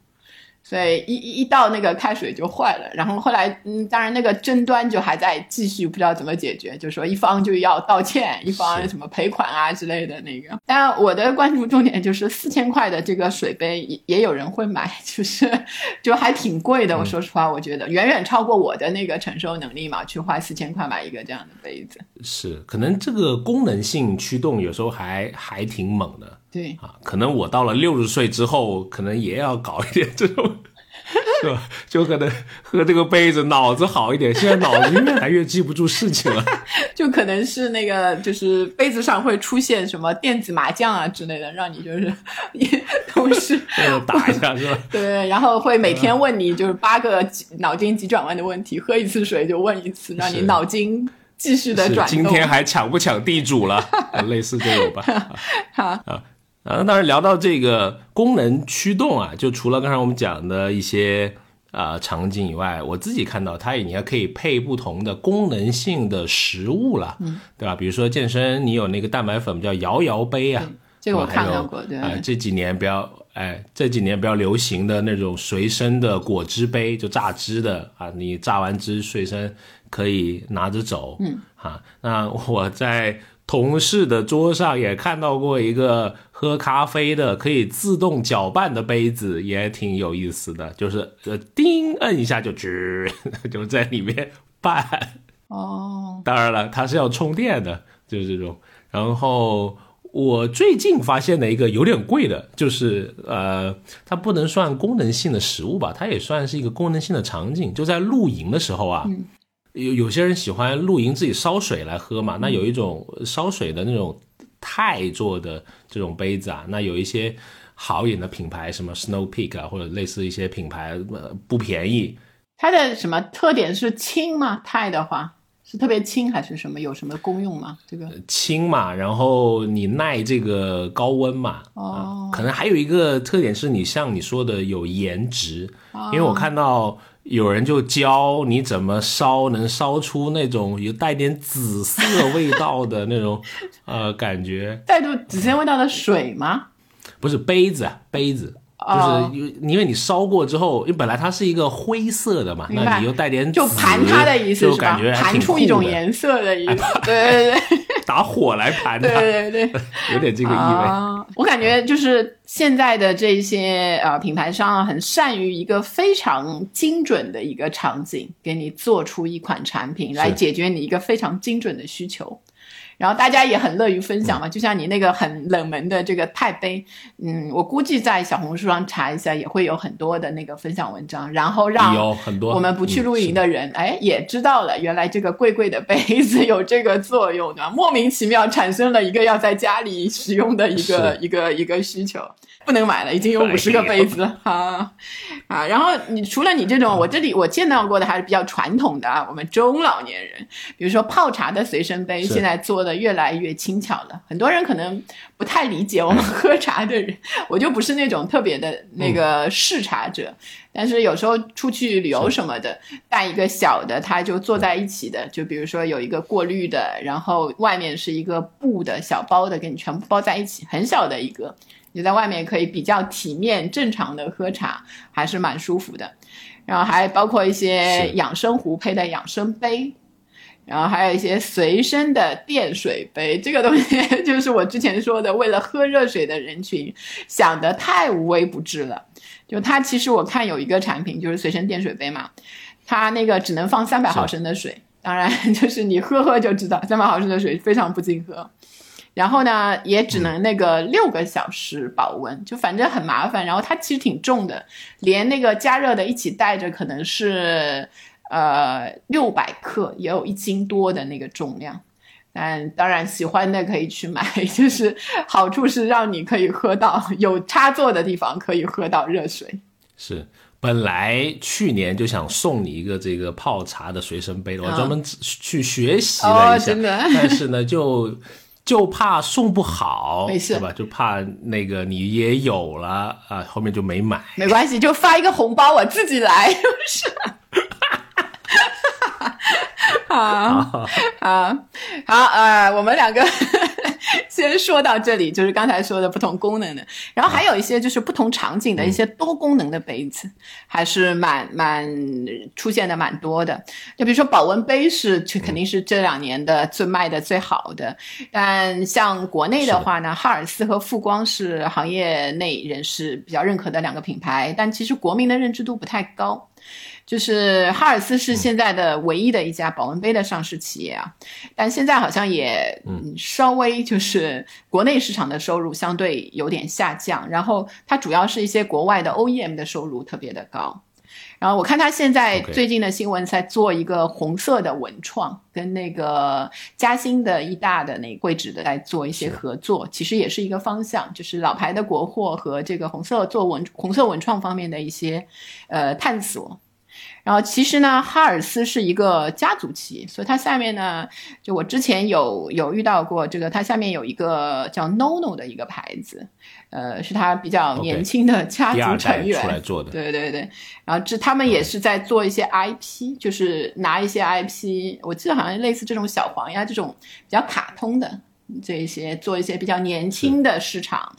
所以一一到那个开水就坏了，然后后来嗯，当然那个争端就还在继续，不知道怎么解决，就说一方就要道歉，一方什么赔款啊之类的那个。当然我的关注重点就是四千块的这个水杯也也有人会买，就是就还挺贵的。我说实话，我觉得远远超过我的那个承受能力嘛，去花四千块买一个这样的杯子。是，可能这个功能性驱动有时候还还挺猛的。对啊，可能我到了六十岁之后，可能也要搞一点这种，是吧？就可能喝这个杯子，脑子好一点。现在脑子越来越记不住事情了，就可能是那个，就是杯子上会出现什么电子麻将啊之类的，让你就是同时打一下，是吧？对，然后会每天问你就是八个脑筋急转弯的问题，喝一次水就问一次，让你脑筋。继续的转今天还抢不抢地主了？类似这种吧。好啊，啊，当然聊到这个功能驱动啊，就除了刚才我们讲的一些啊场景以外，我自己看到它你还可以配不同的功能性的食物了，嗯，对吧？比如说健身，你有那个蛋白粉叫摇摇杯啊，这个我看到过，对。啊，这几年比较哎，这几年比较流行的那种随身的果汁杯，就榨汁的啊，你榨完汁随身。可以拿着走，嗯，啊，那我在同事的桌上也看到过一个喝咖啡的可以自动搅拌的杯子，也挺有意思的，就是呃，叮，摁一下就吱，就在里面拌。哦，当然了，它是要充电的，就是这种。然后我最近发现的一个有点贵的，就是呃，它不能算功能性的食物吧，它也算是一个功能性的场景，就在露营的时候啊。有有些人喜欢露营自己烧水来喝嘛，那有一种烧水的那种钛做的这种杯子啊，那有一些好一点的品牌，什么 Snow Peak 啊，或者类似一些品牌，呃，不便宜。它的什么特点是轻吗？钛的话是特别轻还是什么？有什么功用吗？这个轻嘛，然后你耐这个高温嘛，哦，可能还有一个特点是你像你说的有颜值，因为我看到。有人就教你怎么烧，能烧出那种有带点紫色味道的那种，呃，感觉。带着紫色味道的水吗？不是杯子，杯子，就是因为你烧过之后，因为本来它是一个灰色的嘛，那你又带点就盘它的意思是吧？盘出一种颜色的意思，对对对。打火来盘它，对对对，有点这个意味。我感觉就是现在的这些呃品牌商啊，很善于一个非常精准的一个场景，给你做出一款产品来解决你一个非常精准的需求。然后大家也很乐于分享嘛，就像你那个很冷门的这个钛杯，嗯，我估计在小红书上查一下，也会有很多的那个分享文章，然后让我们不去露营的人，哎，也知道了，原来这个贵贵的杯子有这个作用的，莫名其妙产生了一个要在家里使用的一个一个一个需求。不能买了，已经有五十个杯子啊 啊！然后你除了你这种，我这里我见到过的还是比较传统的啊，我们中老年人，比如说泡茶的随身杯，现在做的越来越轻巧了。很多人可能不太理解我们喝茶的人，我就不是那种特别的那个嗜茶者，但是有时候出去旅游什么的，带一个小的，它就坐在一起的，就比如说有一个过滤的，然后外面是一个布的小包的，给你全部包在一起，很小的一个。你在外面可以比较体面、正常的喝茶，还是蛮舒服的。然后还包括一些养生壶配的养生杯，然后还有一些随身的电水杯。这个东西 就是我之前说的，为了喝热水的人群想得太无微不至了。就它其实我看有一个产品就是随身电水杯嘛，它那个只能放三百毫升的水，当然 就是你喝喝就知道，三百毫升的水非常不经喝。然后呢，也只能那个六个小时保温，就反正很麻烦。然后它其实挺重的，连那个加热的一起带着，可能是呃六百克，也有一斤多的那个重量。但当然喜欢的可以去买，就是好处是让你可以喝到有插座的地方可以喝到热水。是。本来去年就想送你一个这个泡茶的随身杯的，我专门去学习了一下，但是呢，就就怕送不好，没事，对吧？就怕那个你也有了啊，后面就没买。没关系，就发一个红包，我自己来，是。好，好，好，呃，我们两个 先说到这里，就是刚才说的不同功能的，然后还有一些就是不同场景的一些多功能的杯子，还是蛮蛮出现的蛮多的。就比如说保温杯是，肯定是这两年的最卖的最好的。但像国内的话呢，哈尔斯和富光是行业内人士比较认可的两个品牌，但其实国民的认知度不太高。就是哈尔斯是现在的唯一的一家保温杯的上市企业啊，但现在好像也嗯。稍微就是国内市场的收入相对有点下降，然后它主要是一些国外的 OEM 的收入特别的高，然后我看它现在最近的新闻在做一个红色的文创，跟那个嘉兴的一大的那柜纸的在做一些合作，其实也是一个方向，就是老牌的国货和这个红色做文红色文创方面的一些呃探索。然后其实呢，哈尔斯是一个家族企业，所以它下面呢，就我之前有有遇到过这个，它下面有一个叫 NONO 的一个牌子，呃，是他比较年轻的家族成员出来做的，对对对。然后这他们也是在做一些 IP，就是拿一些 IP，我记得好像类似这种小黄鸭这种比较卡通的。这些做一些比较年轻的市场，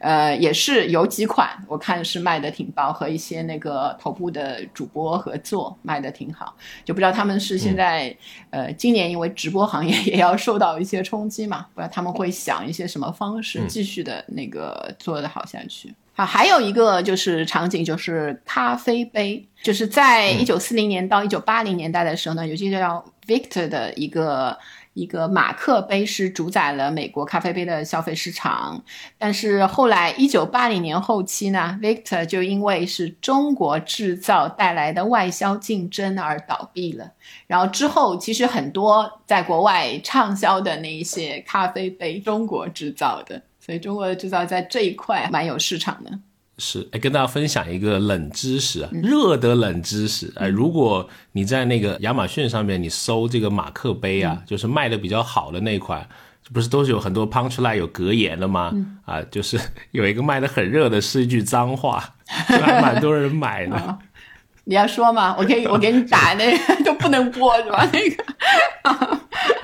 呃，也是有几款我看是卖的挺爆，和一些那个头部的主播合作卖的挺好，就不知道他们是现在呃今年因为直播行业也要受到一些冲击嘛，不知道他们会想一些什么方式继续的那个做的好下去。好，还有一个就是场景就是咖啡杯，就是在一九四零年到一九八零年代的时候呢，有些叫 Victor 的一个。一个马克杯是主宰了美国咖啡杯的消费市场，但是后来一九八零年后期呢，Victor 就因为是中国制造带来的外销竞争而倒闭了。然后之后，其实很多在国外畅销的那一些咖啡杯，中国制造的，所以中国的制造在这一块蛮有市场的。是，哎，跟大家分享一个冷知识，热的冷知识，哎，如果你在那个亚马逊上面你搜这个马克杯啊，就是卖的比较好的那款，不是都是有很多 punch line 有格言的吗？啊，就是 有一个卖的很热的是一句脏话，还蛮多人买的。你要说吗？我可以，我给你打那个，就不能播是吧？那个。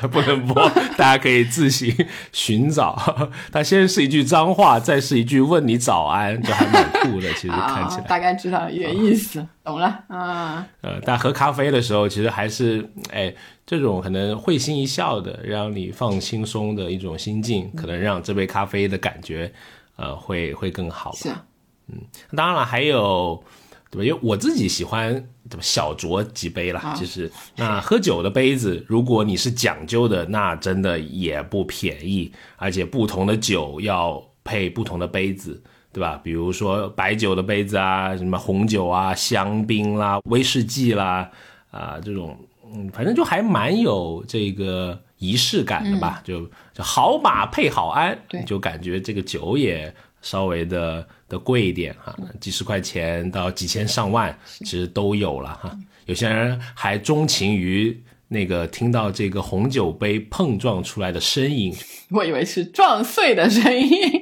不能播，大家可以自行寻找。它先是一句脏话，再是一句问你早安，就还蛮酷的。其实看起来，大概知道一点意思，懂了啊。呃，但喝咖啡的时候，其实还是哎，这种可能会心一笑的，让你放轻松的一种心境，可能让这杯咖啡的感觉，呃，会会更好吧。嗯，当然了，还有。对吧？因为我自己喜欢怎么小酌几杯啦。其实，那喝酒的杯子，如果你是讲究的，那真的也不便宜。而且不同的酒要配不同的杯子，对吧？比如说白酒的杯子啊，什么红酒啊、香槟啦、威士忌啦，啊，这种，嗯，反正就还蛮有这个仪式感的吧？就就好马配好鞍，就感觉这个酒也稍微的。的贵一点哈，几十块钱到几千上万，其实都有了哈。有些人还钟情于那个听到这个红酒杯碰撞出来的声音，我以为是撞碎的声音。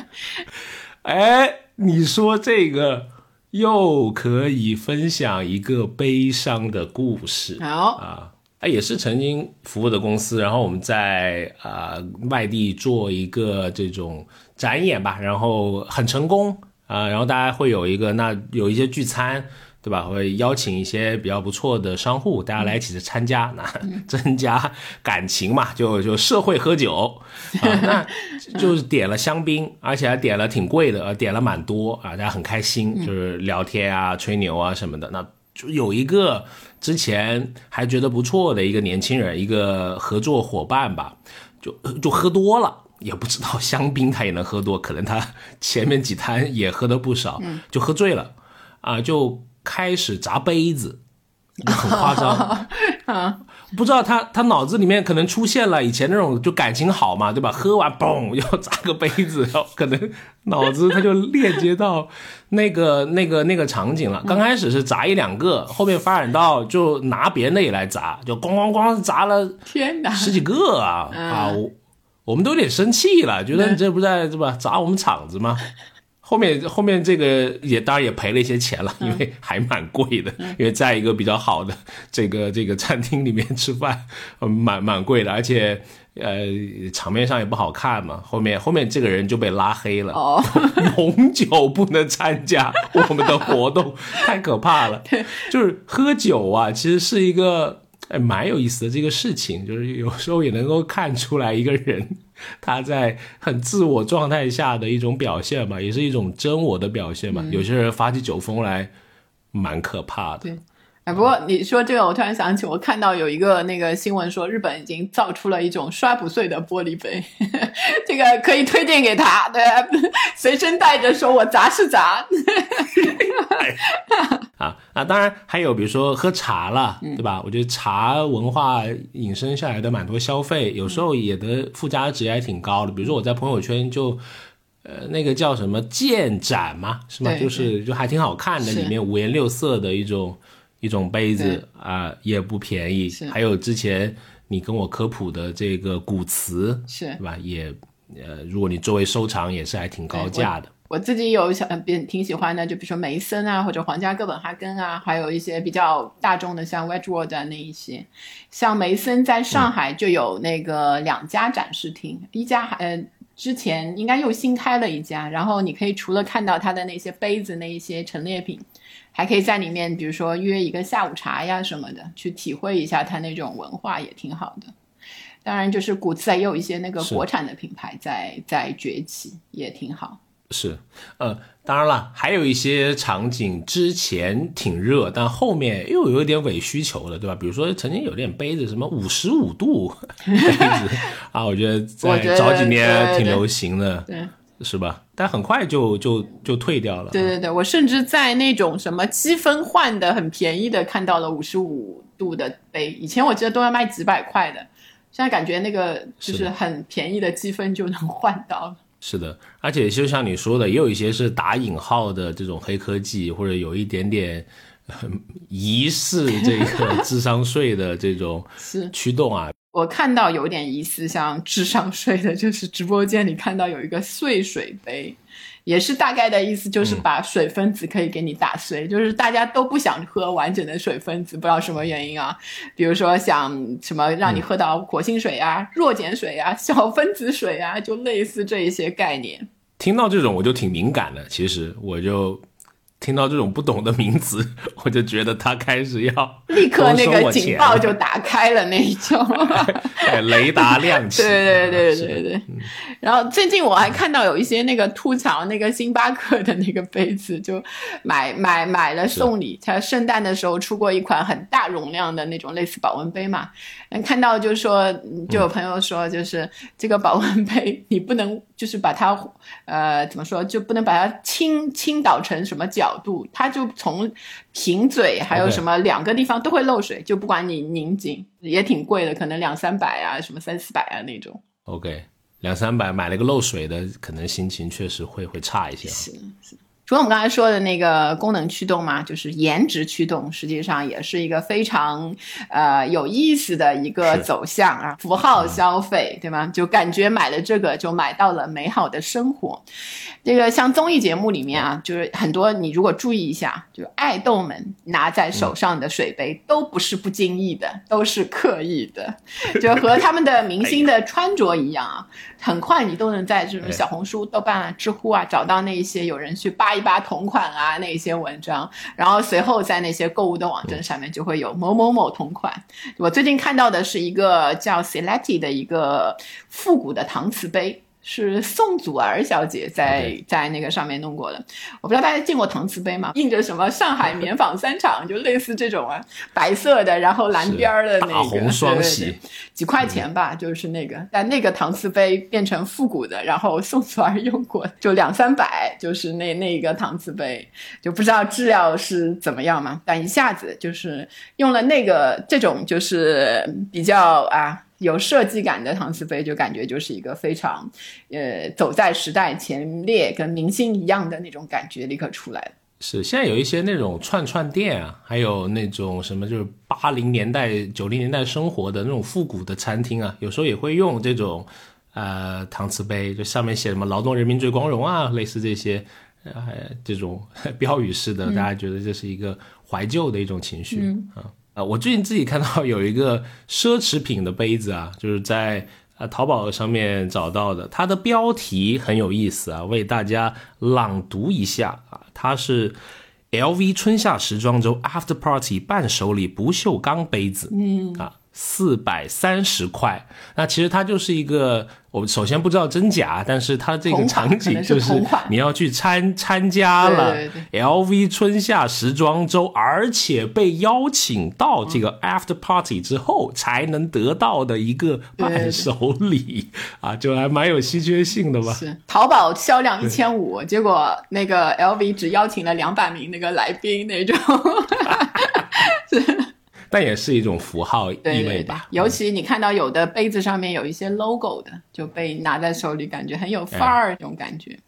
哎，你说这个又可以分享一个悲伤的故事。好啊，哎也是曾经服务的公司，然后我们在啊外地做一个这种。展演吧，然后很成功啊，然后大家会有一个那有一些聚餐，对吧？会邀请一些比较不错的商户，大家来一起参加，那增加感情嘛，就就社会喝酒啊，那就是点了香槟，而且还点了挺贵的，点了蛮多啊，大家很开心，就是聊天啊、吹牛啊什么的。那就有一个之前还觉得不错的一个年轻人，一个合作伙伴吧，就就喝多了。也不知道香槟他也能喝多，可能他前面几摊也喝的不少，就喝醉了，啊，就开始砸杯子，很夸张 啊，不知道他他脑子里面可能出现了以前那种就感情好嘛，对吧？喝完嘣 要砸个杯子，然后可能脑子他就链接到那个那个那个场景了。刚开始是砸一两个，后面发展到就拿别人的也来砸，就咣咣咣砸了天哪，十几个啊啊！我我们都有点生气了，觉得你这不在是吧？砸我们场子吗？后面后面这个也当然也赔了一些钱了，因为还蛮贵的，因为在一个比较好的这个这个餐厅里面吃饭，蛮蛮贵的，而且呃场面上也不好看嘛。后面后面这个人就被拉黑了，永久不能参加我们的活动，太可怕了。就是喝酒啊，其实是一个哎蛮有意思的这个事情，就是有时候也能够看出来一个人。他在很自我状态下的一种表现吧，也是一种真我的表现吧。有些人发起酒疯来，蛮可怕的。对，哎，不过你说这个，我突然想起，我看到有一个那个新闻说，日本已经造出了一种摔不碎的玻璃杯，这个可以推荐给他，对，随身带着，说我砸是砸。啊啊！当然还有，比如说喝茶了，对吧？我觉得茶文化引申下来的蛮多消费，有时候也的附加值还挺高的。比如说我在朋友圈就，呃，那个叫什么剑盏嘛，是吗？就是就还挺好看的，里面五颜六色的一种一种杯子啊，也不便宜。还有之前你跟我科普的这个古瓷，是对吧？也呃，如果你作为收藏，也是还挺高价的。我自己有想，别挺喜欢的，就比如说梅森啊，或者皇家哥本哈根啊，还有一些比较大众的，像 Wedgwood 啊那一些。像梅森在上海就有那个两家展示厅，一家还呃之前应该又新开了一家，然后你可以除了看到它的那些杯子那一些陈列品，还可以在里面，比如说约一个下午茶呀什么的，去体会一下它那种文化也挺好的。当然，就是古次也有一些那个国产的品牌在在崛起，也挺好。是，呃，当然了，还有一些场景之前挺热，但后面又有点伪需求了，对吧？比如说曾经有点杯子，什么五十五度 杯子 啊，我觉得在早几年挺流行的，对，是吧？但很快就就就退掉了。对对对，我甚至在那种什么积分换的很便宜的看到了五十五度的杯，以前我记得都要卖几百块的，现在感觉那个就是很便宜的积分就能换到了。是的，而且就像你说的，也有一些是打引号的这种黑科技，或者有一点点 疑似这个智商税的这种 驱动啊。我看到有点疑似像智商税的，就是直播间里看到有一个碎水杯。也是大概的意思，就是把水分子可以给你打碎，就是大家都不想喝完整的水分子，不知道什么原因啊。比如说想什么让你喝到活性水啊、弱碱水啊、小分子水啊，就类似这一些概念。听到这种我就挺敏感的，其实我就。听到这种不懂的名词，我就觉得他开始要 立刻那个警报就打开了那一种，雷达亮起。对对对对对。然后最近我还看到有一些那个吐槽那个星巴克的那个杯子，就买买买了送礼。他圣诞的时候出过一款很大容量的那种类似保温杯嘛。嗯，看到就是说就有朋友说，就是这个保温杯你不能就是把它呃怎么说就不能把它倾倾倒成什么角。角度，它就从瓶嘴还有什么两个地方都会漏水，就不管你拧紧，也挺贵的，可能两三百啊，什么三四百啊那种。OK，两三百买了个漏水的，可能心情确实会会差一些。是是。除了我们刚才说的那个功能驱动嘛，就是颜值驱动，实际上也是一个非常呃有意思的一个走向啊，符号消费，对吗？就感觉买了这个就买到了美好的生活。这个像综艺节目里面啊，就是很多你如果注意一下，就爱豆们拿在手上的水杯都不是不经意的，都是刻意的，就和他们的明星的 穿着一样啊。很快你都能在这种小红书、豆瓣、啊、知乎啊找到那一些有人去扒一八同款啊那些文章，然后随后在那些购物的网站上面就会有某某某同款。我最近看到的是一个叫 Selecti 的一个复古的搪瓷杯。是宋祖儿小姐在在那个上面弄过的。我不知道大家见过搪瓷杯吗？印着什么上海棉纺三厂，就类似这种啊，白色的，然后蓝边儿的那个，大红双喜，几块钱吧，就是那个。但那个搪瓷杯变成复古的，然后宋祖儿用过，就两三百，就是那那个搪瓷杯，就不知道质量是怎么样嘛。但一下子就是用了那个这种，就是比较啊。有设计感的搪瓷杯，就感觉就是一个非常，呃，走在时代前列，跟明星一样的那种感觉立刻出来了。是，现在有一些那种串串店啊，还有那种什么，就是八零年代、九零年代生活的那种复古的餐厅啊，有时候也会用这种呃搪瓷杯，就上面写什么“劳动人民最光荣”啊，类似这些，呃，这种 标语式的，大家觉得这是一个怀旧的一种情绪啊。啊，我最近自己看到有一个奢侈品的杯子啊，就是在啊淘宝上面找到的，它的标题很有意思啊，为大家朗读一下啊，它是 LV 春夏时装周 After Party 伴手礼不锈钢杯子，嗯啊。四百三十块，那其实它就是一个，我们首先不知道真假，但是它这个场景就是你要去参参加了 LV 春夏时装周，而且被邀请到这个 After Party 之后才能得到的一个伴手礼。啊，就还蛮有稀缺性的吧？是淘宝销量一千五，结果那个 LV 只邀请了两百名那个来宾那种。但也是一种符号意味吧。尤其你看到有的杯子上面有一些 logo 的，就被拿在手里，感觉很有范儿那种感觉。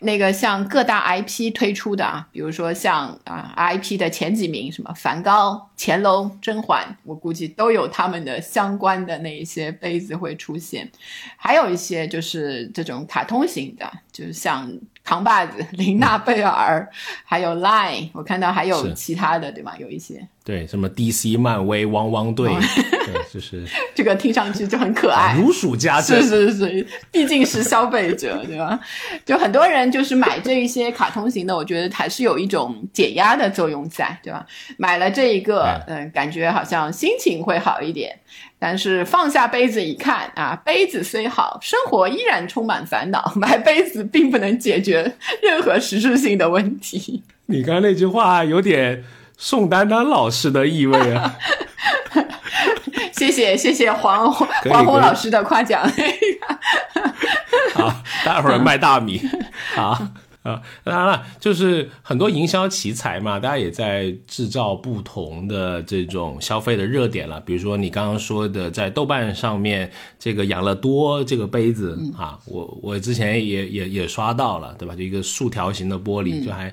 那个像各大 IP 推出的啊，比如说像啊 IP 的前几名，什么梵高、乾隆、甄嬛，我估计都有他们的相关的那一些杯子会出现。还有一些就是这种卡通型的，就是像。扛把子、林娜贝尔，还有 Line，我看到还有其他的，对吧？有一些对什么 DC、漫威、汪汪队，对就是 这个听上去就很可爱，如数家珍。是是是，毕竟是消费者，对吧？就很多人就是买这一些卡通型的，我觉得还是有一种解压的作用在，对吧？买了这一个，嗯，感觉好像心情会好一点。但是放下杯子一看啊，杯子虽好，生活依然充满烦恼。买杯子并不能解决任何实质性的问题。你刚刚那句话有点宋丹丹老师的意味啊！谢谢谢谢黄黄宏老师的夸奖。好，待会儿卖大米。好。啊，当然了，就是很多营销奇才嘛，大家也在制造不同的这种消费的热点了。比如说你刚刚说的，在豆瓣上面这个养乐多这个杯子啊，我我之前也也也刷到了，对吧？就一个竖条形的玻璃，就还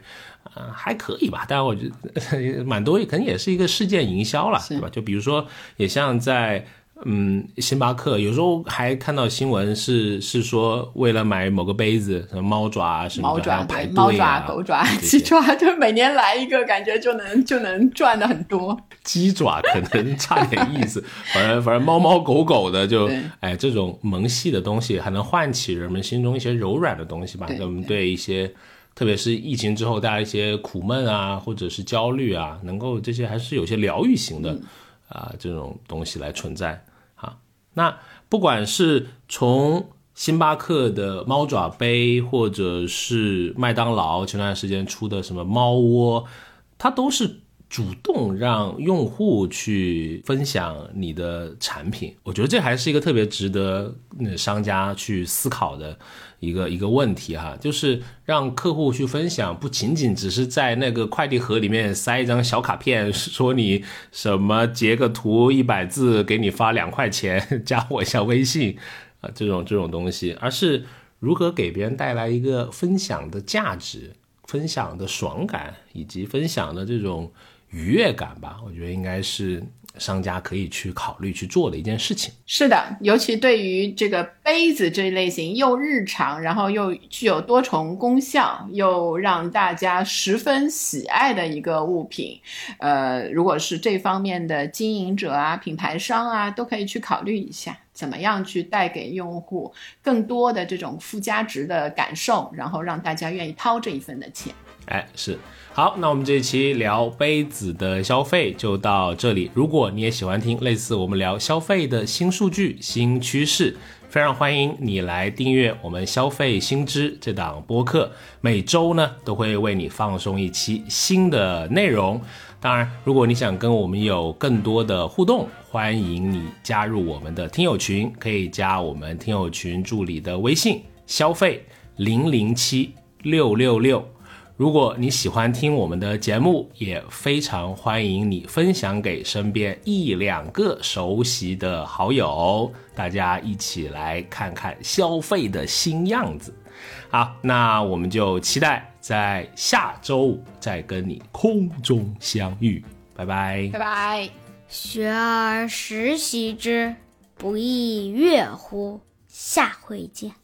嗯还可以吧。当然我觉得 蛮多，可能也是一个事件营销了，对吧？就比如说，也像在。嗯，星巴克有时候还看到新闻是是说为了买某个杯子，什么猫爪啊什么的排队猫爪、狗爪、鸡爪，就每年来一个，感觉就能就能赚的很多。鸡爪可能差点意思，反正反正猫猫狗狗的就哎，这种萌系的东西还能唤起人们心中一些柔软的东西吧。我们对一些，特别是疫情之后大家一些苦闷啊，或者是焦虑啊，能够这些还是有些疗愈型的啊这种东西来存在啊。那不管是从星巴克的猫爪杯，或者是麦当劳前段时间出的什么猫窝，它都是主动让用户去分享你的产品。我觉得这还是一个特别值得商家去思考的。一个一个问题哈，就是让客户去分享，不仅仅只是在那个快递盒里面塞一张小卡片，说你什么截个图一百字给你发两块钱，加我一下微信啊，这种这种东西，而是如何给别人带来一个分享的价值、分享的爽感以及分享的这种愉悦感吧？我觉得应该是。商家可以去考虑去做的一件事情。是的，尤其对于这个杯子这一类型，又日常，然后又具有多重功效，又让大家十分喜爱的一个物品，呃，如果是这方面的经营者啊、品牌商啊，都可以去考虑一下，怎么样去带给用户更多的这种附加值的感受，然后让大家愿意掏这一份的钱。哎，是。好，那我们这一期聊杯子的消费就到这里。如果你也喜欢听类似我们聊消费的新数据、新趋势。非常欢迎你来订阅我们消费新知这档播客，每周呢都会为你放送一期新的内容。当然，如果你想跟我们有更多的互动，欢迎你加入我们的听友群，可以加我们听友群助理的微信：消费零零七六六六。如果你喜欢听我们的节目，也非常欢迎你分享给身边一两个熟悉的好友，大家一起来看看消费的新样子。好，那我们就期待在下周五再跟你空中相遇，拜拜，拜拜。学而时习之，不亦说乎？下回见。